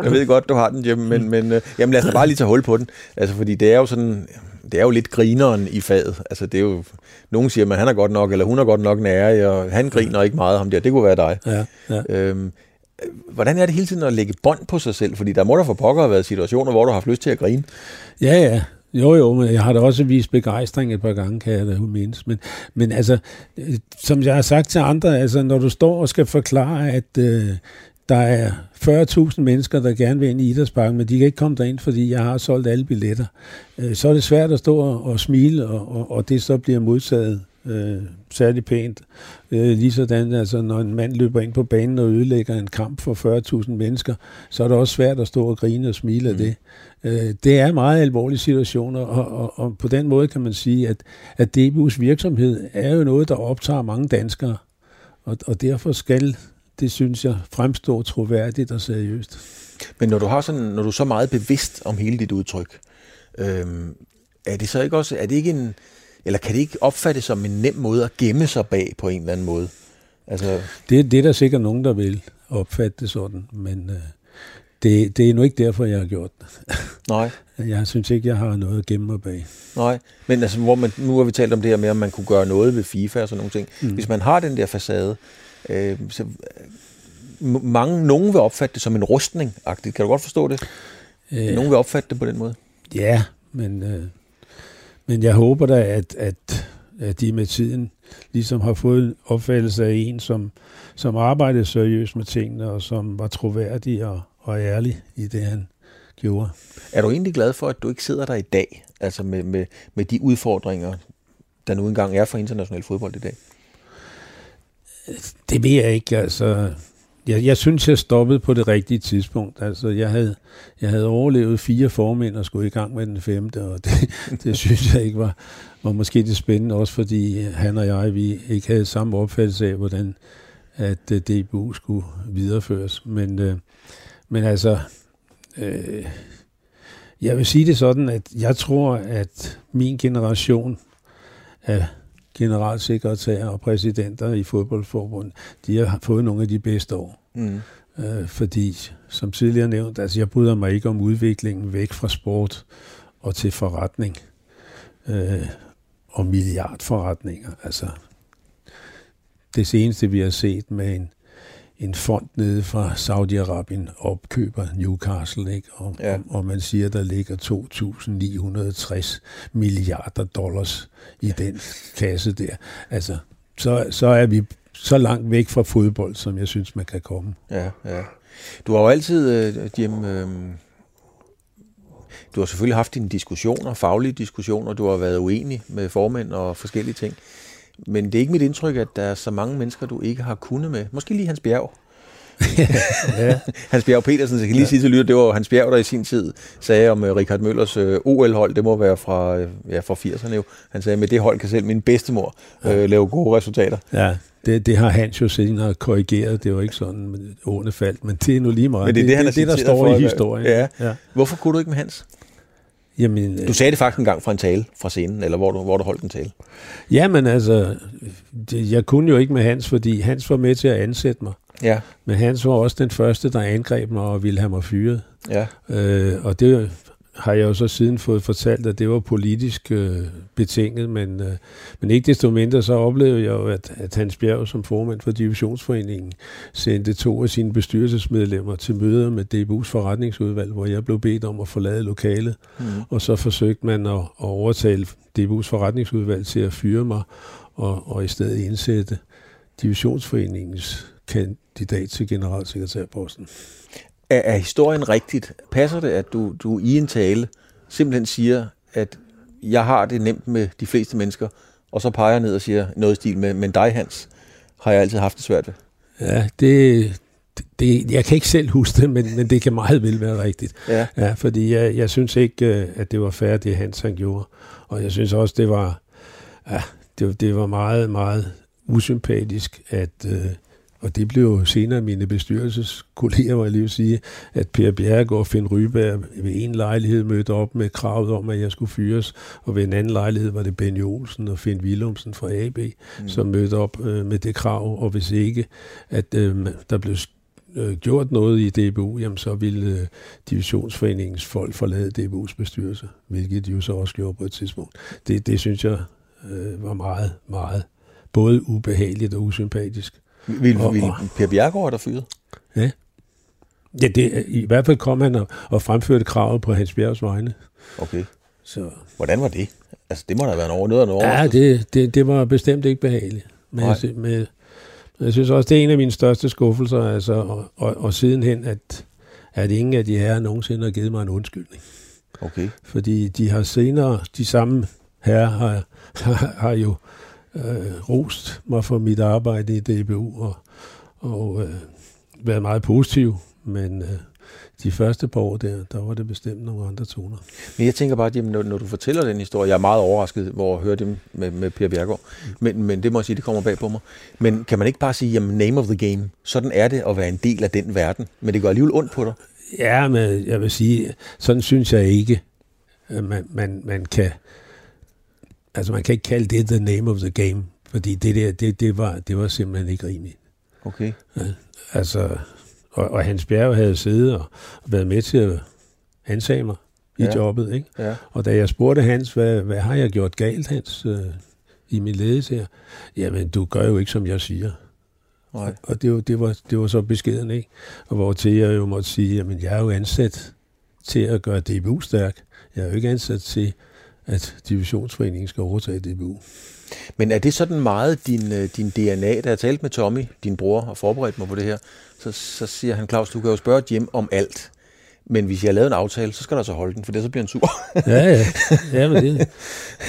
jeg ved godt, du har den, Jim, men, men øh, jamen, lad os bare lige tage hul på den. Altså, fordi det er jo sådan, det er jo lidt grineren i faget. Altså, det er jo, nogen siger, at han er godt nok, eller hun er godt nok nære, og han griner ikke meget ham der. Det kunne være dig. Ja, ja. Øhm, hvordan er det hele tiden at lægge bånd på sig selv? Fordi der må der for pokker have været situationer, hvor du har haft lyst til at grine. Ja, ja. Jo, jo, men jeg har da også vist begejstring et par gange, kan jeg da mindes. Men, men altså, øh, som jeg har sagt til andre, altså, når du står og skal forklare, at øh, der er 40.000 mennesker, der gerne vil ind i idrætsparken, men de kan ikke komme derind, fordi jeg har solgt alle billetter, øh, så er det svært at stå og, og smile, og, og, og det så bliver modtaget øh, særlig pænt. Øh, ligesådan, altså, når en mand løber ind på banen og ødelægger en kamp for 40.000 mennesker, så er det også svært at stå og grine og smile af mm. det. Øh, det er meget alvorlige situationer, og, og, og på den måde kan man sige, at, at DBU's virksomhed er jo noget, der optager mange danskere, og, og derfor skal det, synes jeg, fremstå troværdigt og seriøst. Men når du, har sådan, når du er så meget bevidst om hele dit udtryk, øhm, er det så ikke også, er det ikke en, eller kan det ikke opfattes som en nem måde at gemme sig bag på en eller anden måde? Altså... Det, det er der sikkert nogen, der vil opfatte det sådan, men øh, det, det er nu ikke derfor, jeg har gjort det. Nej. Jeg synes ikke, jeg har noget at gemme mig bag. Nej, men altså, hvor man, nu har vi talt om det her med, om man kunne gøre noget ved FIFA og sådan nogle ting. Mm. Hvis man har den der facade, øh, så øh, mange, nogen vil opfatte det som en rustning -agtigt. Kan du godt forstå det? Øh, nogen vil opfatte det på den måde. Ja, men, øh, men jeg håber da, at, at, at de med tiden ligesom har fået en opfattelse af en, som, som arbejdede seriøst med tingene, og som var troværdig og, og ærlig i det, han gjorde. Er du egentlig glad for, at du ikke sidder der i dag, altså med, med, med de udfordringer, der nu engang er for international fodbold i dag? Det ved jeg ikke, altså. Jeg, jeg synes, jeg stoppede på det rigtige tidspunkt. Altså, jeg havde, jeg havde overlevet fire formænd og skulle i gang med den femte, og det, det synes jeg ikke var, var måske det spændende, også fordi han og jeg, vi ikke havde samme opfattelse af, hvordan at øh, DBU skulle videreføres. Men, øh, men altså, øh, jeg vil sige det sådan, at jeg tror, at min generation af generalsekretærer og præsidenter i fodboldforbund, de har fået nogle af de bedste år. Mm. Øh, fordi, som tidligere nævnt, altså jeg bryder mig ikke om udviklingen væk fra sport og til forretning. Øh, og milliardforretninger. Altså, det seneste, vi har set med en, en fond nede fra Saudi-Arabien opkøber Newcastle, ikke? Og, ja. og, man siger, der ligger 2.960 milliarder dollars i den kasse der. Altså, så, så er vi så langt væk fra fodbold, som jeg synes, man kan komme. Ja, ja. Du har jo altid, uh, Jim, uh, du har selvfølgelig haft dine diskussioner, faglige diskussioner, du har været uenig med formænd og forskellige ting. Men det er ikke mit indtryk, at der er så mange mennesker, du ikke har kunnet med. Måske lige Hans Bjerg. ja. Hans Bjerg Petersen, så jeg kan lige ja. sige til lytter, det var Hans Bjerg, der i sin tid sagde om uh, Richard Møllers uh, OL-hold, det må være fra, uh, ja, fra 80'erne jo. Han sagde, med det hold kan selv min bedstemor ja. uh, lave gode resultater. Ja, det, det har Hans jo senere korrigeret. Det var ikke sådan, årene faldt, men det er nu lige meget. Men det er det, det, han det, det der står for, i historien. Ja. ja. Hvorfor kunne du ikke med Hans? Jamen, du sagde det faktisk en gang fra en tale fra scenen, eller hvor du, hvor du holdt en tale. Jamen altså, det, jeg kunne jo ikke med Hans, fordi Hans var med til at ansætte mig. Ja. Men Hans var også den første, der angreb mig og ville have mig fyret. Ja. Øh, og det har jeg jo så siden fået fortalt, at det var politisk øh, betinget, men, øh, men ikke desto mindre så oplevede jeg jo, at, at Hans Bjerg som formand for Divisionsforeningen sendte to af sine bestyrelsesmedlemmer til møder med DBU's forretningsudvalg, hvor jeg blev bedt om at forlade lokalet, mm. og så forsøgte man at, at overtale DBU's forretningsudvalg til at fyre mig, og, og i stedet indsætte Divisionsforeningens kandidat til generalsekretærposten. Er, er historien rigtigt? Passer det, at du, du i en tale simpelthen siger, at jeg har det nemt med de fleste mennesker, og så peger jeg ned og siger noget i stil med, men dig Hans, har jeg altid haft det svært ved? Ja, det, det, jeg kan ikke selv huske det, men, men det kan meget vel være rigtigt. Ja. ja fordi jeg, jeg synes ikke, øh, at det var fair, det Hans han gjorde. Og jeg synes også, det var, ja, det, det var meget, meget usympatisk, at, øh, og det blev jo senere mine bestyrelseskolleger, var jeg lige sige, at Per Bjerg og Finn Ryberg ved en lejlighed mødte op med kravet om, at jeg skulle fyres, og ved en anden lejlighed var det Benny Olsen og Finn Willumsen fra AB, mm. som mødte op øh, med det krav, og hvis ikke, at øh, der blev øh, gjort noget i DBU, jamen så ville øh, divisionsforeningens folk forlade DBU's bestyrelse, hvilket de jo så også gjorde på et tidspunkt. Det, det synes jeg øh, var meget, meget både ubehageligt og usympatisk. Vil, og, vil Per Bjergård der fyret? Ja. Ja, det, i hvert fald kom han og, og fremførte kravet på Hans Bjergs vegne. Okay. Så. Hvordan var det? Altså, det må da have været en over, noget af en Ja, det, det, det var bestemt ikke behageligt. Men jeg, med, jeg synes også, det er en af mine største skuffelser, altså, og, og, og sidenhen, at, at ingen af de her nogensinde har givet mig en undskyldning. Okay. Fordi de har senere, de samme herrer har, har, har jo øh, rost mig for mit arbejde i DBU og, og øh, været meget positiv, men øh, de første par år der, der var det bestemt nogle andre toner. Men jeg tænker bare, at når, når du fortæller den historie, jeg er meget overrasket hvor at høre det med, med Per Bjergård, mm. men, men det må jeg sige, det kommer bag på mig. Men kan man ikke bare sige, jamen name of the game, sådan er det at være en del af den verden, men det går alligevel ondt på dig? Ja, men jeg vil sige, sådan synes jeg ikke, man, man, man kan altså man kan ikke kalde det the name of the game, fordi det der, det, det, var, det var simpelthen ikke rimeligt. Okay. Ja, altså, og, og Hans Bjerg havde siddet og været med til at ansage mig i ja. jobbet. Ikke? Ja. Og da jeg spurgte Hans, hvad, hvad har jeg gjort galt, Hans, øh, i min ledelse her? Jamen, du gør jo ikke, som jeg siger. Nej. Og det var, det, var, det var så beskeden, ikke? Og hvor til jeg jo måtte sige, jamen, jeg er jo ansat til at gøre DBU stærk. Jeg er jo ikke ansat til, at divisionsforeningen skal overtage DBU. Men er det sådan meget din, øh, din DNA, da jeg talte med Tommy, din bror, og forberedt mig på det her, så, så siger han, Claus, du kan jo spørge Jim om alt. Men hvis jeg har lavet en aftale, så skal der så holde den, for det så bliver han sur. ja, ja. Ja, men det,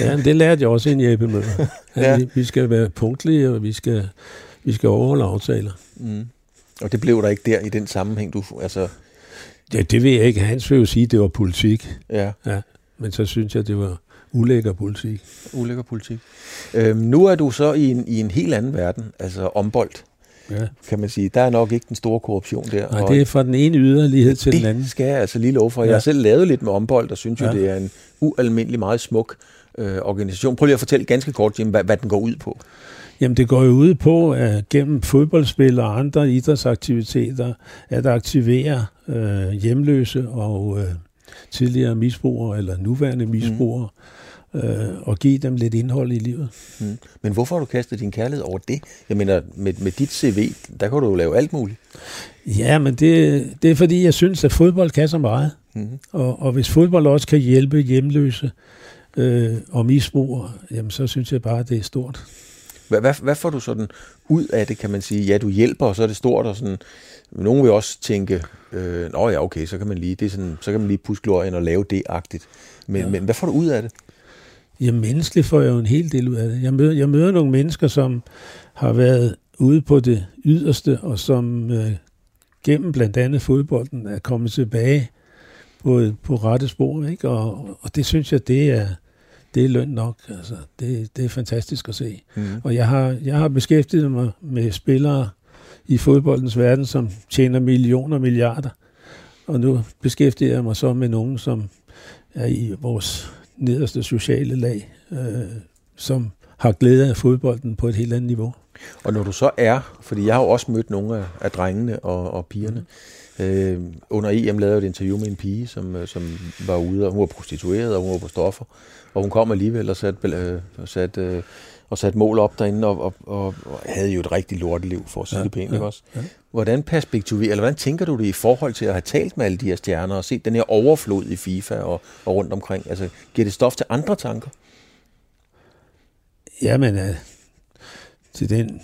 ja, men det lærte jeg også ind i Ebbe Møller. Ja. Vi, vi skal være punktlige, og vi skal, vi skal overholde aftaler. Mm. Og det blev der ikke der i den sammenhæng, du... Altså... Ja, det ved jeg ikke. Hans vil jo sige, at det var politik. Ja. ja. Men så synes jeg, det var ulækker politik. Ulækker politik. Øhm, nu er du så i en, i en helt anden verden, altså ombold. Ja. Kan man sige. Der er nok ikke den store korruption der. Nej, det er fra den ene yderlighed til den anden. Det skal jeg altså lige love for. Ja. Jeg har selv lavet lidt med ombold, og synes jo, Ja. det er en ualmindelig meget smuk øh, organisation. Prøv lige at fortælle ganske kort, Jim, hvad, hvad den går ud på. Jamen, det går jo ud på, at gennem fodboldspil og andre idrætsaktiviteter, at aktivere øh, hjemløse og øh, tidligere misbrugere eller nuværende misbrugere, mm. øh, og give dem lidt indhold i livet. Mm. Men hvorfor har du kastet din kærlighed over det? Jeg mener, med, med dit CV, der kan du jo lave alt muligt. Ja, men det, det er fordi, jeg synes, at fodbold kan så meget. Mm. Og, og hvis fodbold også kan hjælpe hjemløse øh, og misbrugere, jamen så synes jeg bare, at det er stort. Hvad, hvad, hvad får du sådan ud af det, kan man sige? Ja, du hjælper, og så er det stort, og sådan... Nogen vil også tænke, øh, Nå ja, okay, så kan man lige, det er sådan, så kan man lige puske og lave det-agtigt. Men. Ja. men hvad får du ud af det? Jamen menneskeligt får jeg jo en hel del ud af det. Jeg møder, jeg møder nogle mennesker, som har været ude på det yderste, og som øh, gennem blandt andet fodbolden er kommet tilbage på, på rette spor. Ikke? Og, og det synes jeg, det er, det er løn nok. Altså, det, det er fantastisk at se. Mm. Og jeg har, jeg har beskæftiget mig med spillere i fodboldens verden, som tjener millioner og milliarder. Og nu beskæftiger jeg mig så med nogen, som er i vores nederste sociale lag, øh, som har glæde af fodbolden på et helt andet niveau. Og når du så er, fordi jeg har jo også mødt nogle af, af drengene og, og pigerne, øh, under EM lavede jeg et interview med en pige, som, øh, som var ude, og hun var prostitueret, og hun var på stoffer, og hun kom alligevel og satte, øh, og satte, øh, og satte mål op derinde, og, og, og, og havde jo et rigtig lorteliv, for at sige Ja, det pænt, ja, også? ja. Hvordan perspektiverer, eller hvordan tænker du det i forhold til at have talt med alle de her stjerner, og set den her overflod i FIFA og, og rundt omkring? Altså, giver det stof til andre tanker? Jamen, øh, til den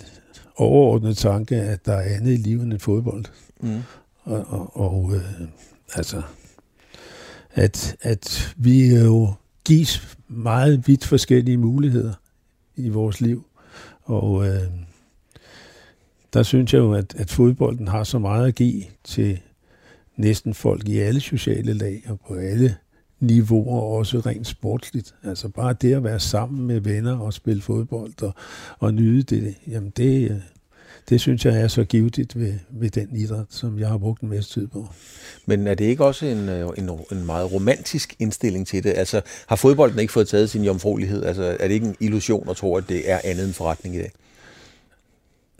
overordnede tanke, at der er andet i livet end fodbold. Mm. Og, og, og øh, altså, at, at vi øh, jo gives meget vidt forskellige muligheder i vores liv. Og øh, der synes jeg jo, at, at fodbolden har så meget at give til næsten folk i alle sociale lag og på alle niveauer, også rent sportsligt. Altså bare det at være sammen med venner og spille fodbold og, og nyde det, jamen det, øh, det synes jeg er så givetigt ved, ved den idræt, som jeg har brugt en masse tid på. Men er det ikke også en, øh, en, en meget romantisk indstilling til det? Altså, har fodbolden ikke fået taget sin jomfruelighed? Altså, er det ikke en illusion at tro, at det er andet end forretning i dag?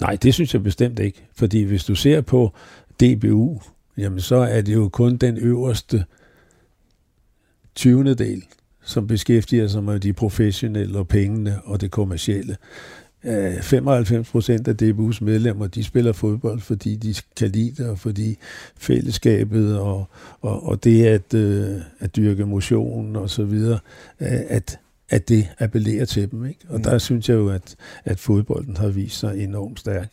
Nej, det synes jeg bestemt ikke. Fordi hvis du ser på DBU, jamen så er det jo kun den øverste 20. del, som beskæftiger sig med de professionelle og pengene og det kommercielle. Øh, 95 procent af DBU's medlemmer, de spiller fodbold, fordi de kan lide det, og fordi fællesskabet og, og, og det at, øh, at dyrke motion og så videre, øh, at, at det appellerer til dem. Ikke? Og Mm. der synes jeg jo, at, at fodbolden har vist sig enormt stærk.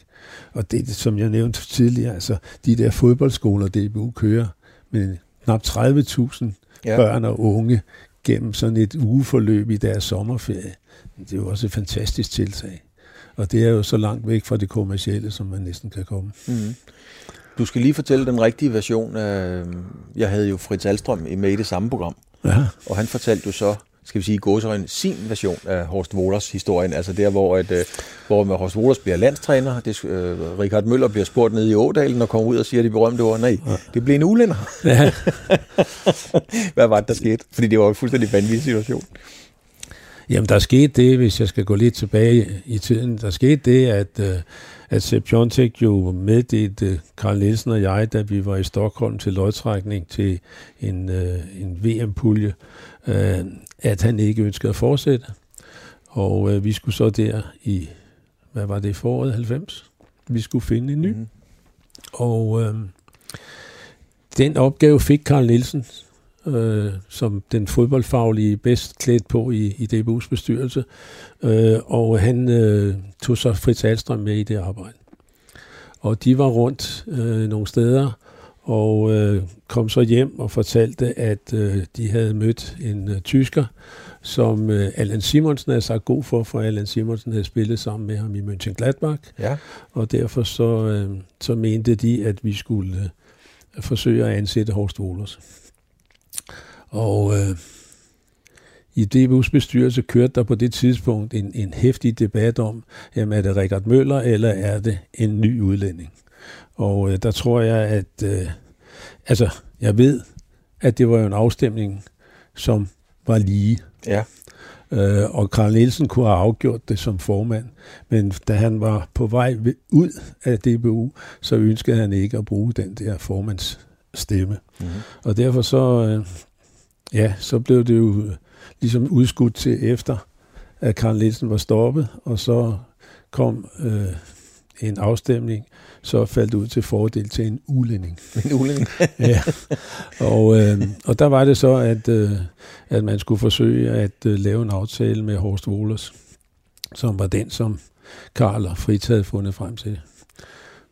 Og det, som jeg nævnte tidligere, altså de der fodboldskoler, DBU kører med knap 30.000 Ja. ja. børn og unge gennem sådan et ugeforløb i deres sommerferie. Det er jo også et fantastisk tiltag. Og det er jo så langt væk fra det kommercielle, som man næsten kan komme. Mm. Du skal lige fortælle den rigtige version. Af, jeg havde jo Fritz Alstrøm med i det samme program, Ja, og han fortalte jo så, skal vi sige, gåsøjne, sin version af Horst Wohlers historien, altså der, hvor, at, øh, hvor med Horst Wohlers bliver landstræner, det, øh, Richard Møller bliver spurgt nede i Ådalen og kommer ud og siger de berømte ord, nej, det blev en ulænder. ja. Hvad var det, der skete? Fordi det var jo en fuldstændig vanvittig situation. Jamen, der skete det, hvis jeg skal gå lidt tilbage i tiden, der skete det, at, øh, at Sepp Piontek jo meddelte Karl Nielsen og jeg, da vi var i Stockholm til lodtrækning til en, øh, en VM-pulje, øh, at han ikke ønskede at fortsætte. Og øh, vi skulle så der i, hvad var det, foråret 90? Vi skulle finde en ny. Mm. Og øh, den opgave fik Karl Nielsen, øh, som den fodboldfaglige bedst klædt på i, i DBU's bestyrelse. Øh, og han øh, tog så Fritz Alstrøm med i det arbejde. Og de var rundt øh, nogle steder, og øh, kom så hjem og fortalte, at øh, de havde mødt en øh, tysker, som øh, Allan Simonsen havde sagt god for, for Allan Simonsen havde spillet sammen med ham i Mönchengladbach. Ja. Og derfor så, øh, så mente de, at vi skulle øh, forsøge at ansætte Horst Wohlers. Og øh, i DBU's bestyrelse kørte der på det tidspunkt en, en hæftig debat om, jamen er det Richard Møller, eller er det en ny udlænding? Og øh, der tror jeg, at øh, altså, jeg ved, at det var jo en afstemning, som var lige. Ja. Øh, og Karl Nielsen kunne have afgjort det som formand, men da han var på vej ud af DBU, så ønskede han ikke at bruge den der formands stemme. Mm-hmm. Og derfor så, øh, ja, så blev det jo ligesom udskudt til efter, at Karl Nielsen var stoppet, og så kom øh, en afstemning, så faldt ud til fordel til en ulænding. En ulænding? ja. Og, øh, og der var det så, at, øh, at man skulle forsøge at øh, lave en aftale med Horst Wohlers, som var den, som Karl og Fritz havde fundet frem til.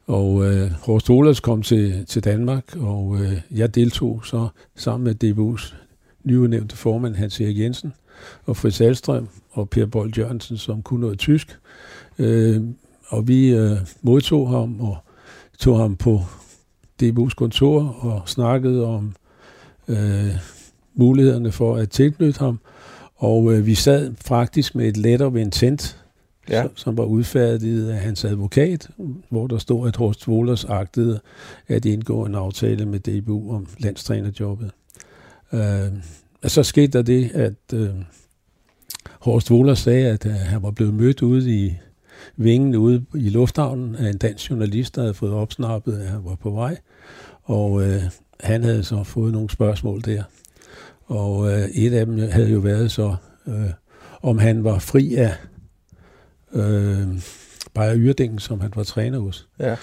Og øh, Horst Wohlers kom til, til Danmark, og øh, jeg deltog så sammen med DBU's nyudnævnte formand Hans Erik Jensen, og Fritz Alstrøm og Per Bold Jørgensen, som kunne noget tysk. Øh, og vi øh, modtog ham og tog ham på DBU's kontor og snakkede om øh, mulighederne for at tilknytte ham. Og øh, vi sad faktisk med et letter of intent, ja. som, som var udfærdiget af hans advokat, hvor der stod, at Horst Wohlers agtede at indgå en aftale med DBU om landstrænerjobbet. Øh, og så skete der det, at øh, Horst Wohlers sagde, at øh, han var blevet mødt ude i vingen ude i lufthavnen af en dansk journalist, der havde fået opsnappet, at han var på vej. Og øh, han havde så fået nogle spørgsmål der. Og øh, et af dem havde jo været så, øh, om han var fri af øh, Bayer Yrdingen, som han var træner hos. Ja.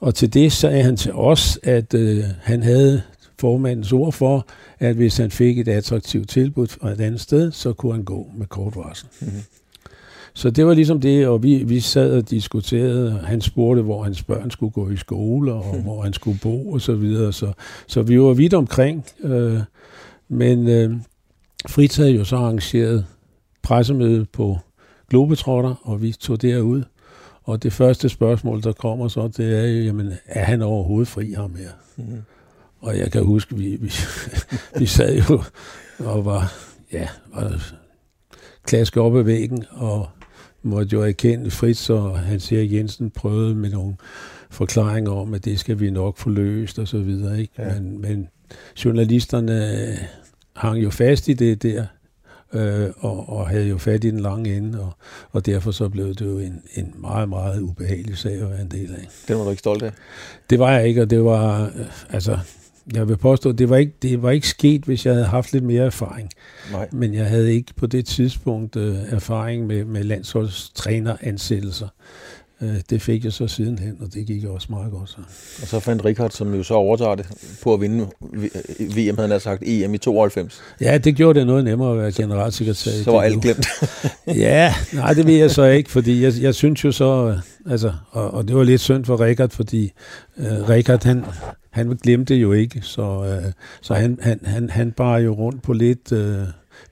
Og til det sagde han til os, at øh, han havde formandens ord for, at hvis han fik et attraktivt tilbud fra et andet sted, så kunne han gå med kort varsel. Mm-hmm. Så det var ligesom det, og vi, vi sad og diskuterede, han spurgte, hvor hans børn skulle gå i skole, og mm. hvor han skulle bo, og så videre. Så, så vi var vidt omkring. Øh, men øh, Fritz havde jo så arrangeret pressemøde på Globetrotter, og vi tog derud. Og det første spørgsmål, der kommer så, det er jo, jamen, er han overhovedet fri ham her? Mm. Og jeg kan huske, vi, vi, vi sad jo og var, ja, var klaske op ad væggen, og måtte jo erkende, Fritz og Hans Erik Jensen prøvede med nogle forklaringer om, at det skal vi nok få løst og så videre. Ikke? Ja. Men, men journalisterne hang jo fast i det der, øh, og, og havde jo fat i den lange ende, og, og derfor så blev det jo en, en meget, meget ubehagelig sag at være en del af. Den var du ikke stolt af? Det var jeg ikke, og det var, øh, altså, jeg vil påstå, at det var ikke, det var ikke sket, hvis jeg havde haft lidt mere erfaring. Nej. Men jeg havde ikke på det tidspunkt øh, erfaring med, med landsholdstræneransættelser. Øh, det fik jeg så sidenhen, og det gik også meget godt. Så. Og så fandt Richard, som jo så overtager det på at vinde VM, havde han sagt, EM i 92. Ja, det gjorde det noget nemmere at være generalsekretær. Så var alt glemt. ja, nej, det ved jeg så ikke, fordi jeg, jeg synes jo så, altså, og, og det var lidt synd for Richard, fordi øh, Richard, han, han glemte jo ikke, så, øh, så han, han, han, han bar jo rundt på lidt øh,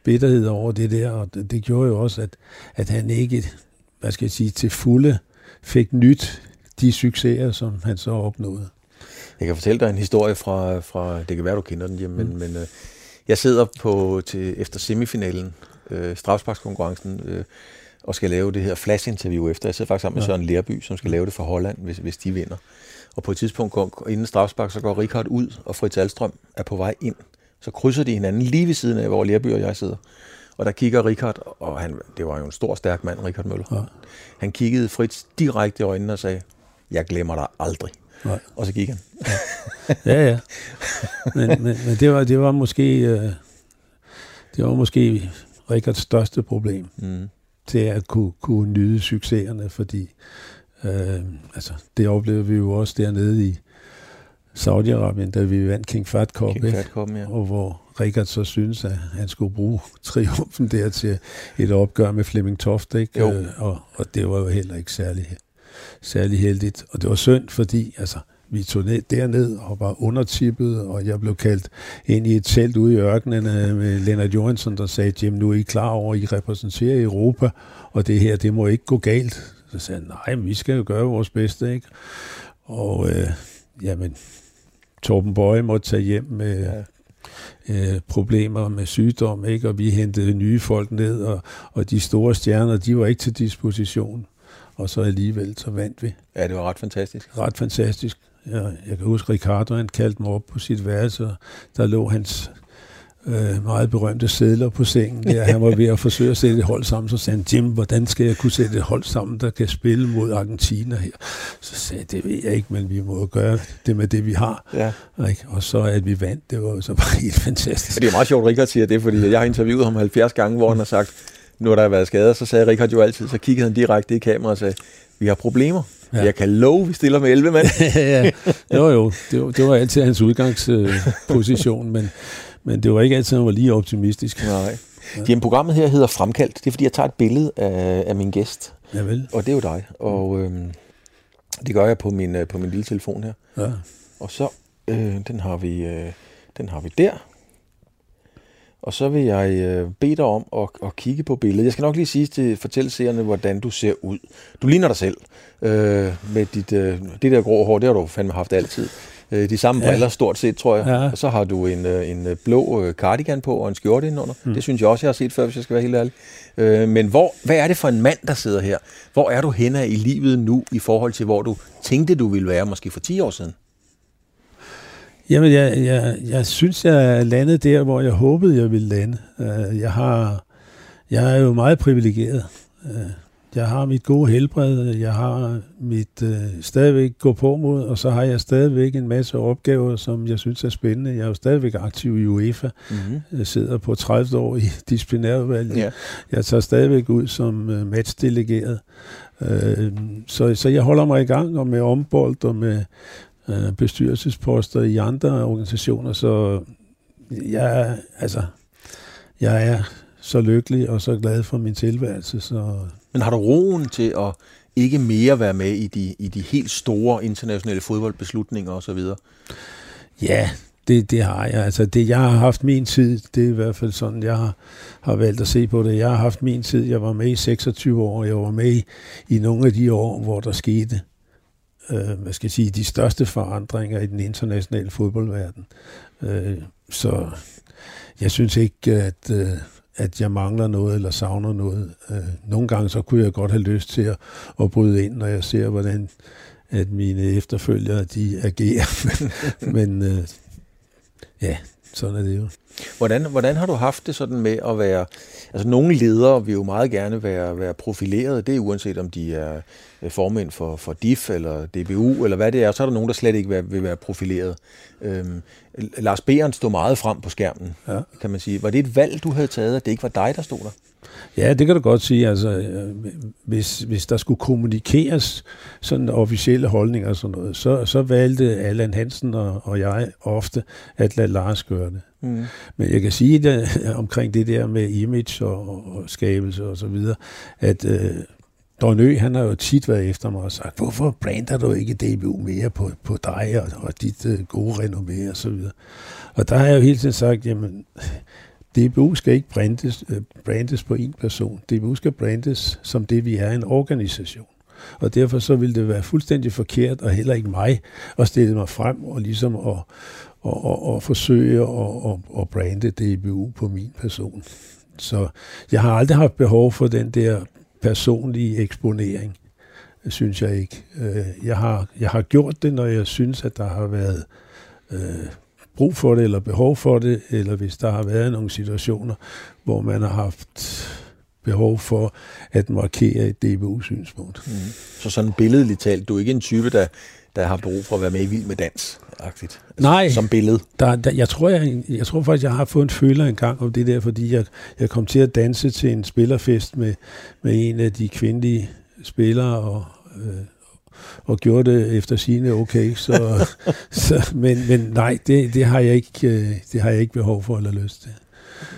bitterhed over det der, og det, det gjorde jo også, at, at han ikke, hvad skal jeg sige, til fulde fik nyt de succeser, som han så opnåede. Jeg kan fortælle dig en historie fra, fra det kan være, du kender den hjem, mm. men, men øh, jeg sidder på til efter semifinalen, øh, strafsparkskonkurrencen, øh, og skal lave det her flash-interview efter. Jeg sidder faktisk sammen med ja. Søren Lerby, som skal lave det for Holland, hvis, hvis de vinder. Og på et tidspunkt, går, inden strafspark, så går Richard ud, og Fritz Alstrøm er på vej ind. Så krydser de hinanden lige ved siden af, hvor Lerby og jeg sidder. Og der kigger Richard, og han, det var jo en stor, stærk mand, Richard Møller. Ja. Han kiggede Fritz direkte i øjnene og sagde, jeg glemmer dig aldrig. Nej. Og så gik han. Ja, ja. Men, men, men det, var, det var måske... Øh, det var måske Rikards største problem. Mm. Det er at kunne, kunne nyde succeserne, fordi øh, altså, det oplevede vi jo også dernede i Saudi-Arabien, da vi vandt King Fat Cup, King? Fat Cup, ja. og hvor Rikard så synes, at han skulle bruge triumfen der til et opgør med Flemming Toft, ikke? Jo. Øh, og, og det var jo heller ikke særlig, særlig heldigt. Og det var synd, fordi altså, vi tog ned derned og var undertippet, og jeg blev kaldt ind i et telt ude i ørkenen øh, med Lennart Johansson, der sagde, Jim, nu er I klar over, at I repræsenterer Europa, og det her, det må ikke gå galt. Så sagde han, nej, vi skal jo gøre vores bedste, ikke? Og øh, jamen, Torben Bøje måtte tage hjem med ja. øh, problemer med sygdom, ikke? og vi hentede nye folk ned, og, og de store stjerner, de var ikke til disposition. Og så alligevel, så vandt vi. Ja, det var ret fantastisk. Ret fantastisk. Jeg, jeg kan huske, Ricardo, han kaldte mig op på sit værelse, der lå hans øh, meget berømte sædler på sengen. Der. Han var ved at forsøge at sætte et hold sammen, så sagde han, Jim, hvordan skal jeg kunne sætte et hold sammen, der kan spille mod Argentina her? Så sagde jeg, det ved jeg ikke, men vi må gøre det med det, vi har. Ja. Ikke? Og så at vi vandt, det var jo så bare helt fantastisk. Det er meget sjovt, at Richard siger det, fordi jeg har interviewet ham 70 gange, hvor han har sagt, nu har der været skader, så sagde Richard jo altid, så kiggede han direkte i kameraet og sagde, vi har problemer. Ja. Ja. Jeg kan love, vi stiller med 11 mand. ja, jo jo, det var, det var altid hans udgangsposition, men, men det var ikke altid, han var lige optimistisk. Nej. Jamen, programmet her hedder Fremkaldt. Det er, fordi jeg tager et billede af, af min gæst, Ja vel. og det er jo dig. Og øhm, det gør jeg på min, øh, på min lille telefon her. Ja. Og så, øh, den, har vi, øh, den har vi der. Og så vil jeg øh, bede dig om at, at kigge på billedet. Jeg skal nok lige sige til fortælle seerne, hvordan du ser ud. Du ligner dig selv. Øh, med dit, øh, det der grå hår, det har du fandme haft altid. Øh, de samme Ja. briller stort set, tror jeg. Ja. Og så har du en, øh, en øh, blå cardigan på og en skjorte indenunder. Mm. Det synes jeg også, jeg har set før, hvis jeg skal være helt ærlig. Øh, men hvor, hvad er det for en mand, der sidder her? Hvor er du henne i livet nu, i forhold til, hvor du tænkte, du ville være, måske for 10 år siden? Jamen, jeg, jeg, jeg synes, jeg er landet der, hvor jeg håbede, jeg ville lande. Jeg, har, jeg er jo meget privilegeret. Jeg har mit gode helbred, jeg har mit øh, stadigvæk gå på mod, og så har jeg stadigvæk en masse opgaver, som jeg synes er spændende. Jeg er jo stadigvæk aktiv i UEFA. Mm-hmm. Jeg sidder på 30 år i disciplinærudvalget. Ja. Jeg tager stadigvæk ud som øh, matchdelegeret. Øh, så, så jeg holder mig i gang og med ombold og med øh, bestyrelsesposter i andre organisationer. Så jeg, er- altså, jeg er så lykkelig og så glad for min tilværelse. Så men har du roen til at ikke mere være med i de, i de helt store internationale fodboldbeslutninger osv.? ja, det, det har jeg. Altså det, jeg har haft min tid, det er i hvert fald sådan, jeg har, har valgt at se på det. Jeg har haft min tid, jeg var med i 26 år, jeg var med i, i nogle af de år, hvor der skete øh, hvad skal jeg sige, de største forandringer i den internationale fodboldverden. Øh, så jeg synes ikke, at, øh, at jeg mangler noget eller savner noget. Øh, nogle gange så kunne jeg godt have lyst til at, at bryde ind, når jeg ser, hvordan at mine efterfølgere de agerer. men øh, ja, sådan er det jo. Hvordan, hvordan har du haft det sådan med at være... Altså, nogle ledere vil jo meget gerne være, være profileret. Det er uanset om de er øh, formænd for, for DIF eller DBU eller hvad det er. Så er der nogen, der slet ikke vil, vil være profileret. Øhm, Lars Behrens stod meget frem på skærmen, Ja. kan man sige. Var det et valg, du havde taget, at det ikke var dig, der stod der? Ja, det kan du godt sige. Altså, øh, hvis, hvis der skulle kommunikeres sådan officielle holdninger og sådan noget, så, så valgte Allan Hansen og, og jeg ofte at lade Lars gøre det. Mm. Men jeg kan sige det, omkring det der med image og, og skabelse og så videre, at øh, Don Ø, han har jo tit været efter mig og sagt, hvorfor brander du ikke DBU mere på, på dig og, og dit øh, gode renommé og så videre. Og der har jeg jo hele tiden sagt, jamen, DBU skal ikke brandes, øh, brandes på en person. DBU skal brandes som det, vi er, en organisation. Og derfor så ville det være fuldstændig forkert, og heller ikke mig, at stille mig frem og ligesom at, og, og, og forsøge at, at, at brande DBU på min person. Så jeg har aldrig haft behov for den der personlige eksponering, synes jeg ikke. Øh, jeg har, jeg har gjort det, når jeg synes, at der har været øh, brug for det, eller behov for det, eller hvis der har været nogle situationer, hvor man har haft behov for at markere et DBU-synspunkt. Mm. Så sådan billedligt talt, du er ikke en type, der, der har brug for at være med i Vild med Dans? Altså, Nej. Som billede? Der, der, jeg, tror, jeg, jeg tror faktisk, jeg har fået en føler en gang om det der, fordi jeg, jeg kom til at danse til en spillerfest med, med en af de kvindelige spillere, og, øh, og gjorde det efter sine okay. Så, så, men, men nej, det, det, har jeg ikke, øh, det har jeg ikke behov for eller lyst til.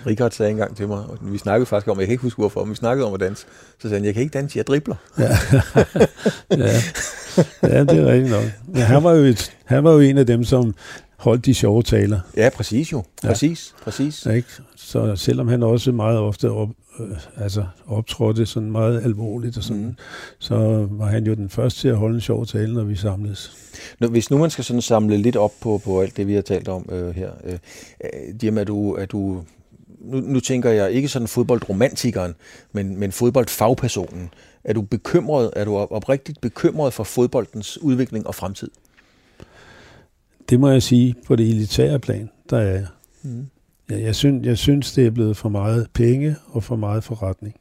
Richard sagde engang til mig, og vi snakkede faktisk om, jeg kan ikke huske hvorfor, men vi snakkede om at danse. Så sagde han, jeg kan ikke danse, jeg dribler. Ja, ja. ja det er rigtigt nok. Men han var, jo et, han var jo en af dem, som holdt de sjove taler. Ja, præcis jo. Præcis, ja. præcis. Ja, ikke? Så selvom han også meget ofte op, øh, altså optrådte sådan meget alvorligt og sådan, mm. så var han jo den første til at holde en sjov tale, når vi samledes. Nå, hvis nu man skal sådan samle lidt op på, på alt det, vi har talt om øh, her, øh, Jim, er du, er du nu, nu tænker jeg ikke sådan fodboldromantikeren, men, men fodboldfagpersonen. Er du bekymret, er du oprigtigt bekymret for fodboldens udvikling og fremtid? Det må jeg sige på det elitære plan, der er jeg. Mm. Ja, jeg, synes, jeg synes, det er blevet for meget penge og for meget forretning.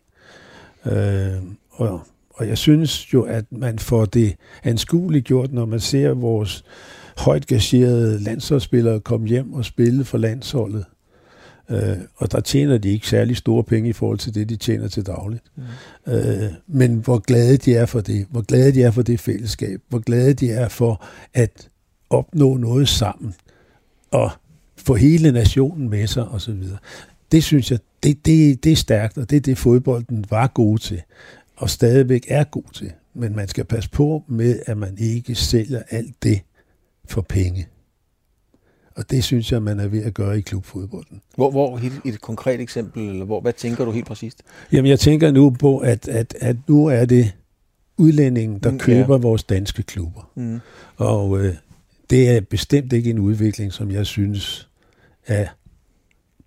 Øh, og, og jeg synes jo, at man får det anskueligt gjort, når man ser vores højt gagerede landsholdsspillere komme hjem og spille for landsholdet. Øh, og der tjener de ikke særlig store penge i forhold til det, de tjener til dagligt. Mm. Øh, men hvor glade de er for det, hvor glade de er for det fællesskab, hvor glade de er for at opnå noget sammen, og få hele nationen med sig osv. Det synes jeg, det, det, det er stærkt, og det er det, fodbolden var god til, og stadigvæk er god til. Men man skal passe på med, at man ikke sælger alt det for penge. Og det synes jeg, man er ved at gøre i klubfodbolden. Hvor, hvor et, et konkret eksempel, eller hvor, hvad tænker du helt præcist? Jamen, jeg tænker nu på, at, at, at nu er det udlændingen, der mm, køber ja. vores danske klubber. Mm. Og øh, det er bestemt ikke en udvikling, som jeg synes er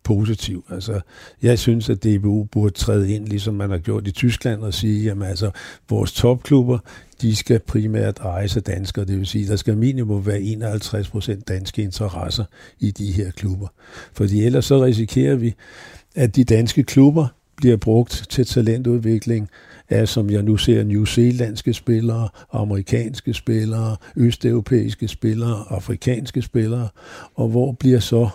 positiv. Altså, jeg synes, at DBU burde træde ind, ligesom man har gjort i Tyskland, og sige, at altså, vores topklubber, de skal primært ejes af danskere, det vil sige, der skal minimum være 51 procent danske interesser i de her klubber. Fordi ellers så risikerer vi, at de danske klubber bliver brugt til talentudvikling af, som jeg nu ser, New Zealandske spillere, amerikanske spillere, østeuropæiske spillere, afrikanske spillere, og hvor bliver så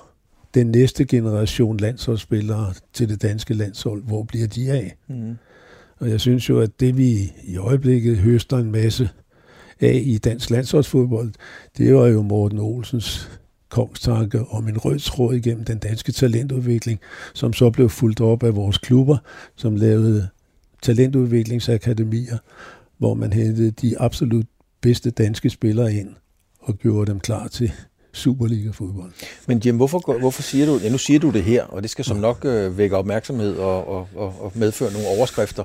den næste generation landsholdsspillere til det danske landshold, hvor bliver de af? Mm. Og jeg synes jo, at det vi i øjeblikket høster en masse af i dansk landsholdsfodbold, det var jo Morten Olsens kongstanke om en rød tråd igennem den danske talentudvikling, som så blev fuldt op af vores klubber, som lavede talentudviklingsakademier, hvor man hentede de absolut bedste danske spillere ind og gjorde dem klar til Superliga-fodbold. Men Jim, hvorfor, hvorfor siger du, ja nu siger du det her, og det skal som nok øh, vække opmærksomhed og, og, og, og medføre nogle overskrifter,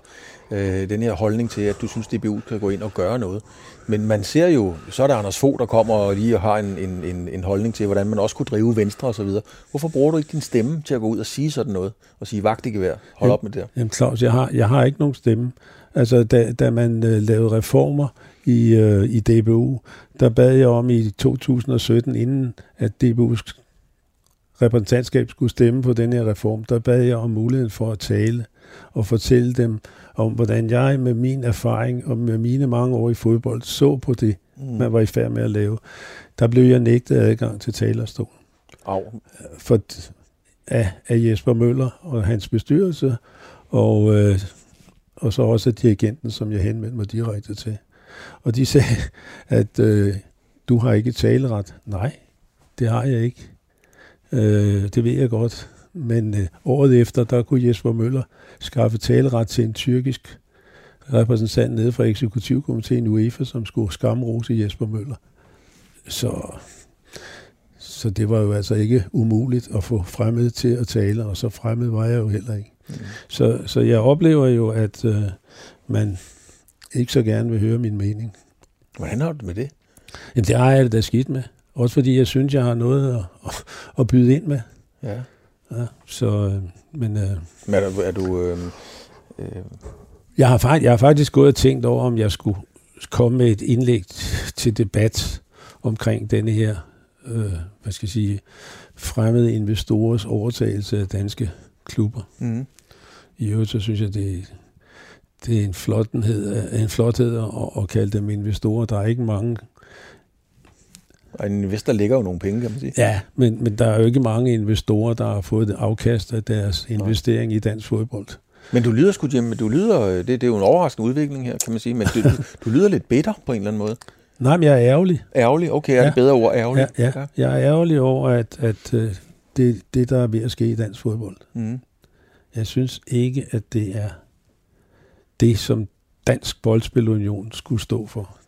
øh, den her holdning til, at du synes, DBU kan gå ind og gøre noget. Men man ser jo, så er der Anders Fogh, der kommer og lige har en, en, en, en holdning til, hvordan man også kunne drive Venstre osv. Hvorfor bruger du ikke din stemme til at gå ud og sige sådan noget, og sige vagt ikke være? Hold op med det Jamen Claus, jeg har, jeg har ikke nogen stemme. Altså, da, da man øh, lavede reformer i, øh, i DBU, der bad jeg om i 2017, inden at DBU's repræsentantskab skulle stemme på den her reform, der bad jeg om muligheden for at tale og fortælle dem om, hvordan jeg med min erfaring og med mine mange år i fodbold så på det, mm. man var i færd med at lave. Der blev jeg nægtet adgang til talerstolen. Au. For, af, af Jesper Møller og hans bestyrelse, og, øh, og så også af dirigenten, som jeg henvendte mig direkte til. Og de sagde, at øh, du har ikke taleret. Nej, det har jeg ikke. Øh, det ved jeg godt. Men øh, året efter, der kunne Jesper Møller skaffe taleret til en tyrkisk repræsentant nede fra eksekutivkomiteen UEFA, som skulle skamrose Jesper Møller. Så, så det var jo altså ikke umuligt at få fremmed til at tale, og så fremmed var jeg jo heller ikke. Mm. Så, så jeg oplever jo, at øh, man ikke så gerne vil høre min mening. Hvordan har du det med det? Jamen, det har jeg det da skidt med. Også fordi jeg synes, jeg har noget at, at, at byde ind med. Ja. ja så, øh, men... Øh, men er du... Er du øh, øh... Jeg, har faktisk, jeg har faktisk gået og tænkt over, om jeg skulle komme med et indlæg til debat omkring denne her, øh, hvad skal jeg sige, fremmede investorers overtagelse af danske klubber. Mm. i øvrigt så synes jeg, det, det er en flothed, en flothed at, at kalde dem investorer. Der er ikke mange og en investor lægger jo nogle penge, kan man sige. Ja, men, men der er jo ikke mange investorer, der har fået det afkast af deres investering Nej. i dansk fodbold. Men du lyder sgu, Jim, du lyder, det, det er jo en overraskende udvikling her, kan man sige, men du, du lyder lidt bitter på en eller anden måde. Nej, men jeg er ærgerlig. Ærgerlig? Okay, er ja. det bedre ord, ærgerlig? Ja, ja. ja. jeg er ærgerlig over, at, at uh, det, det, der er ved at ske i dansk fodbold. Mm. Jeg synes ikke, at det er det, som Dansk Boldspilunion skulle stå for.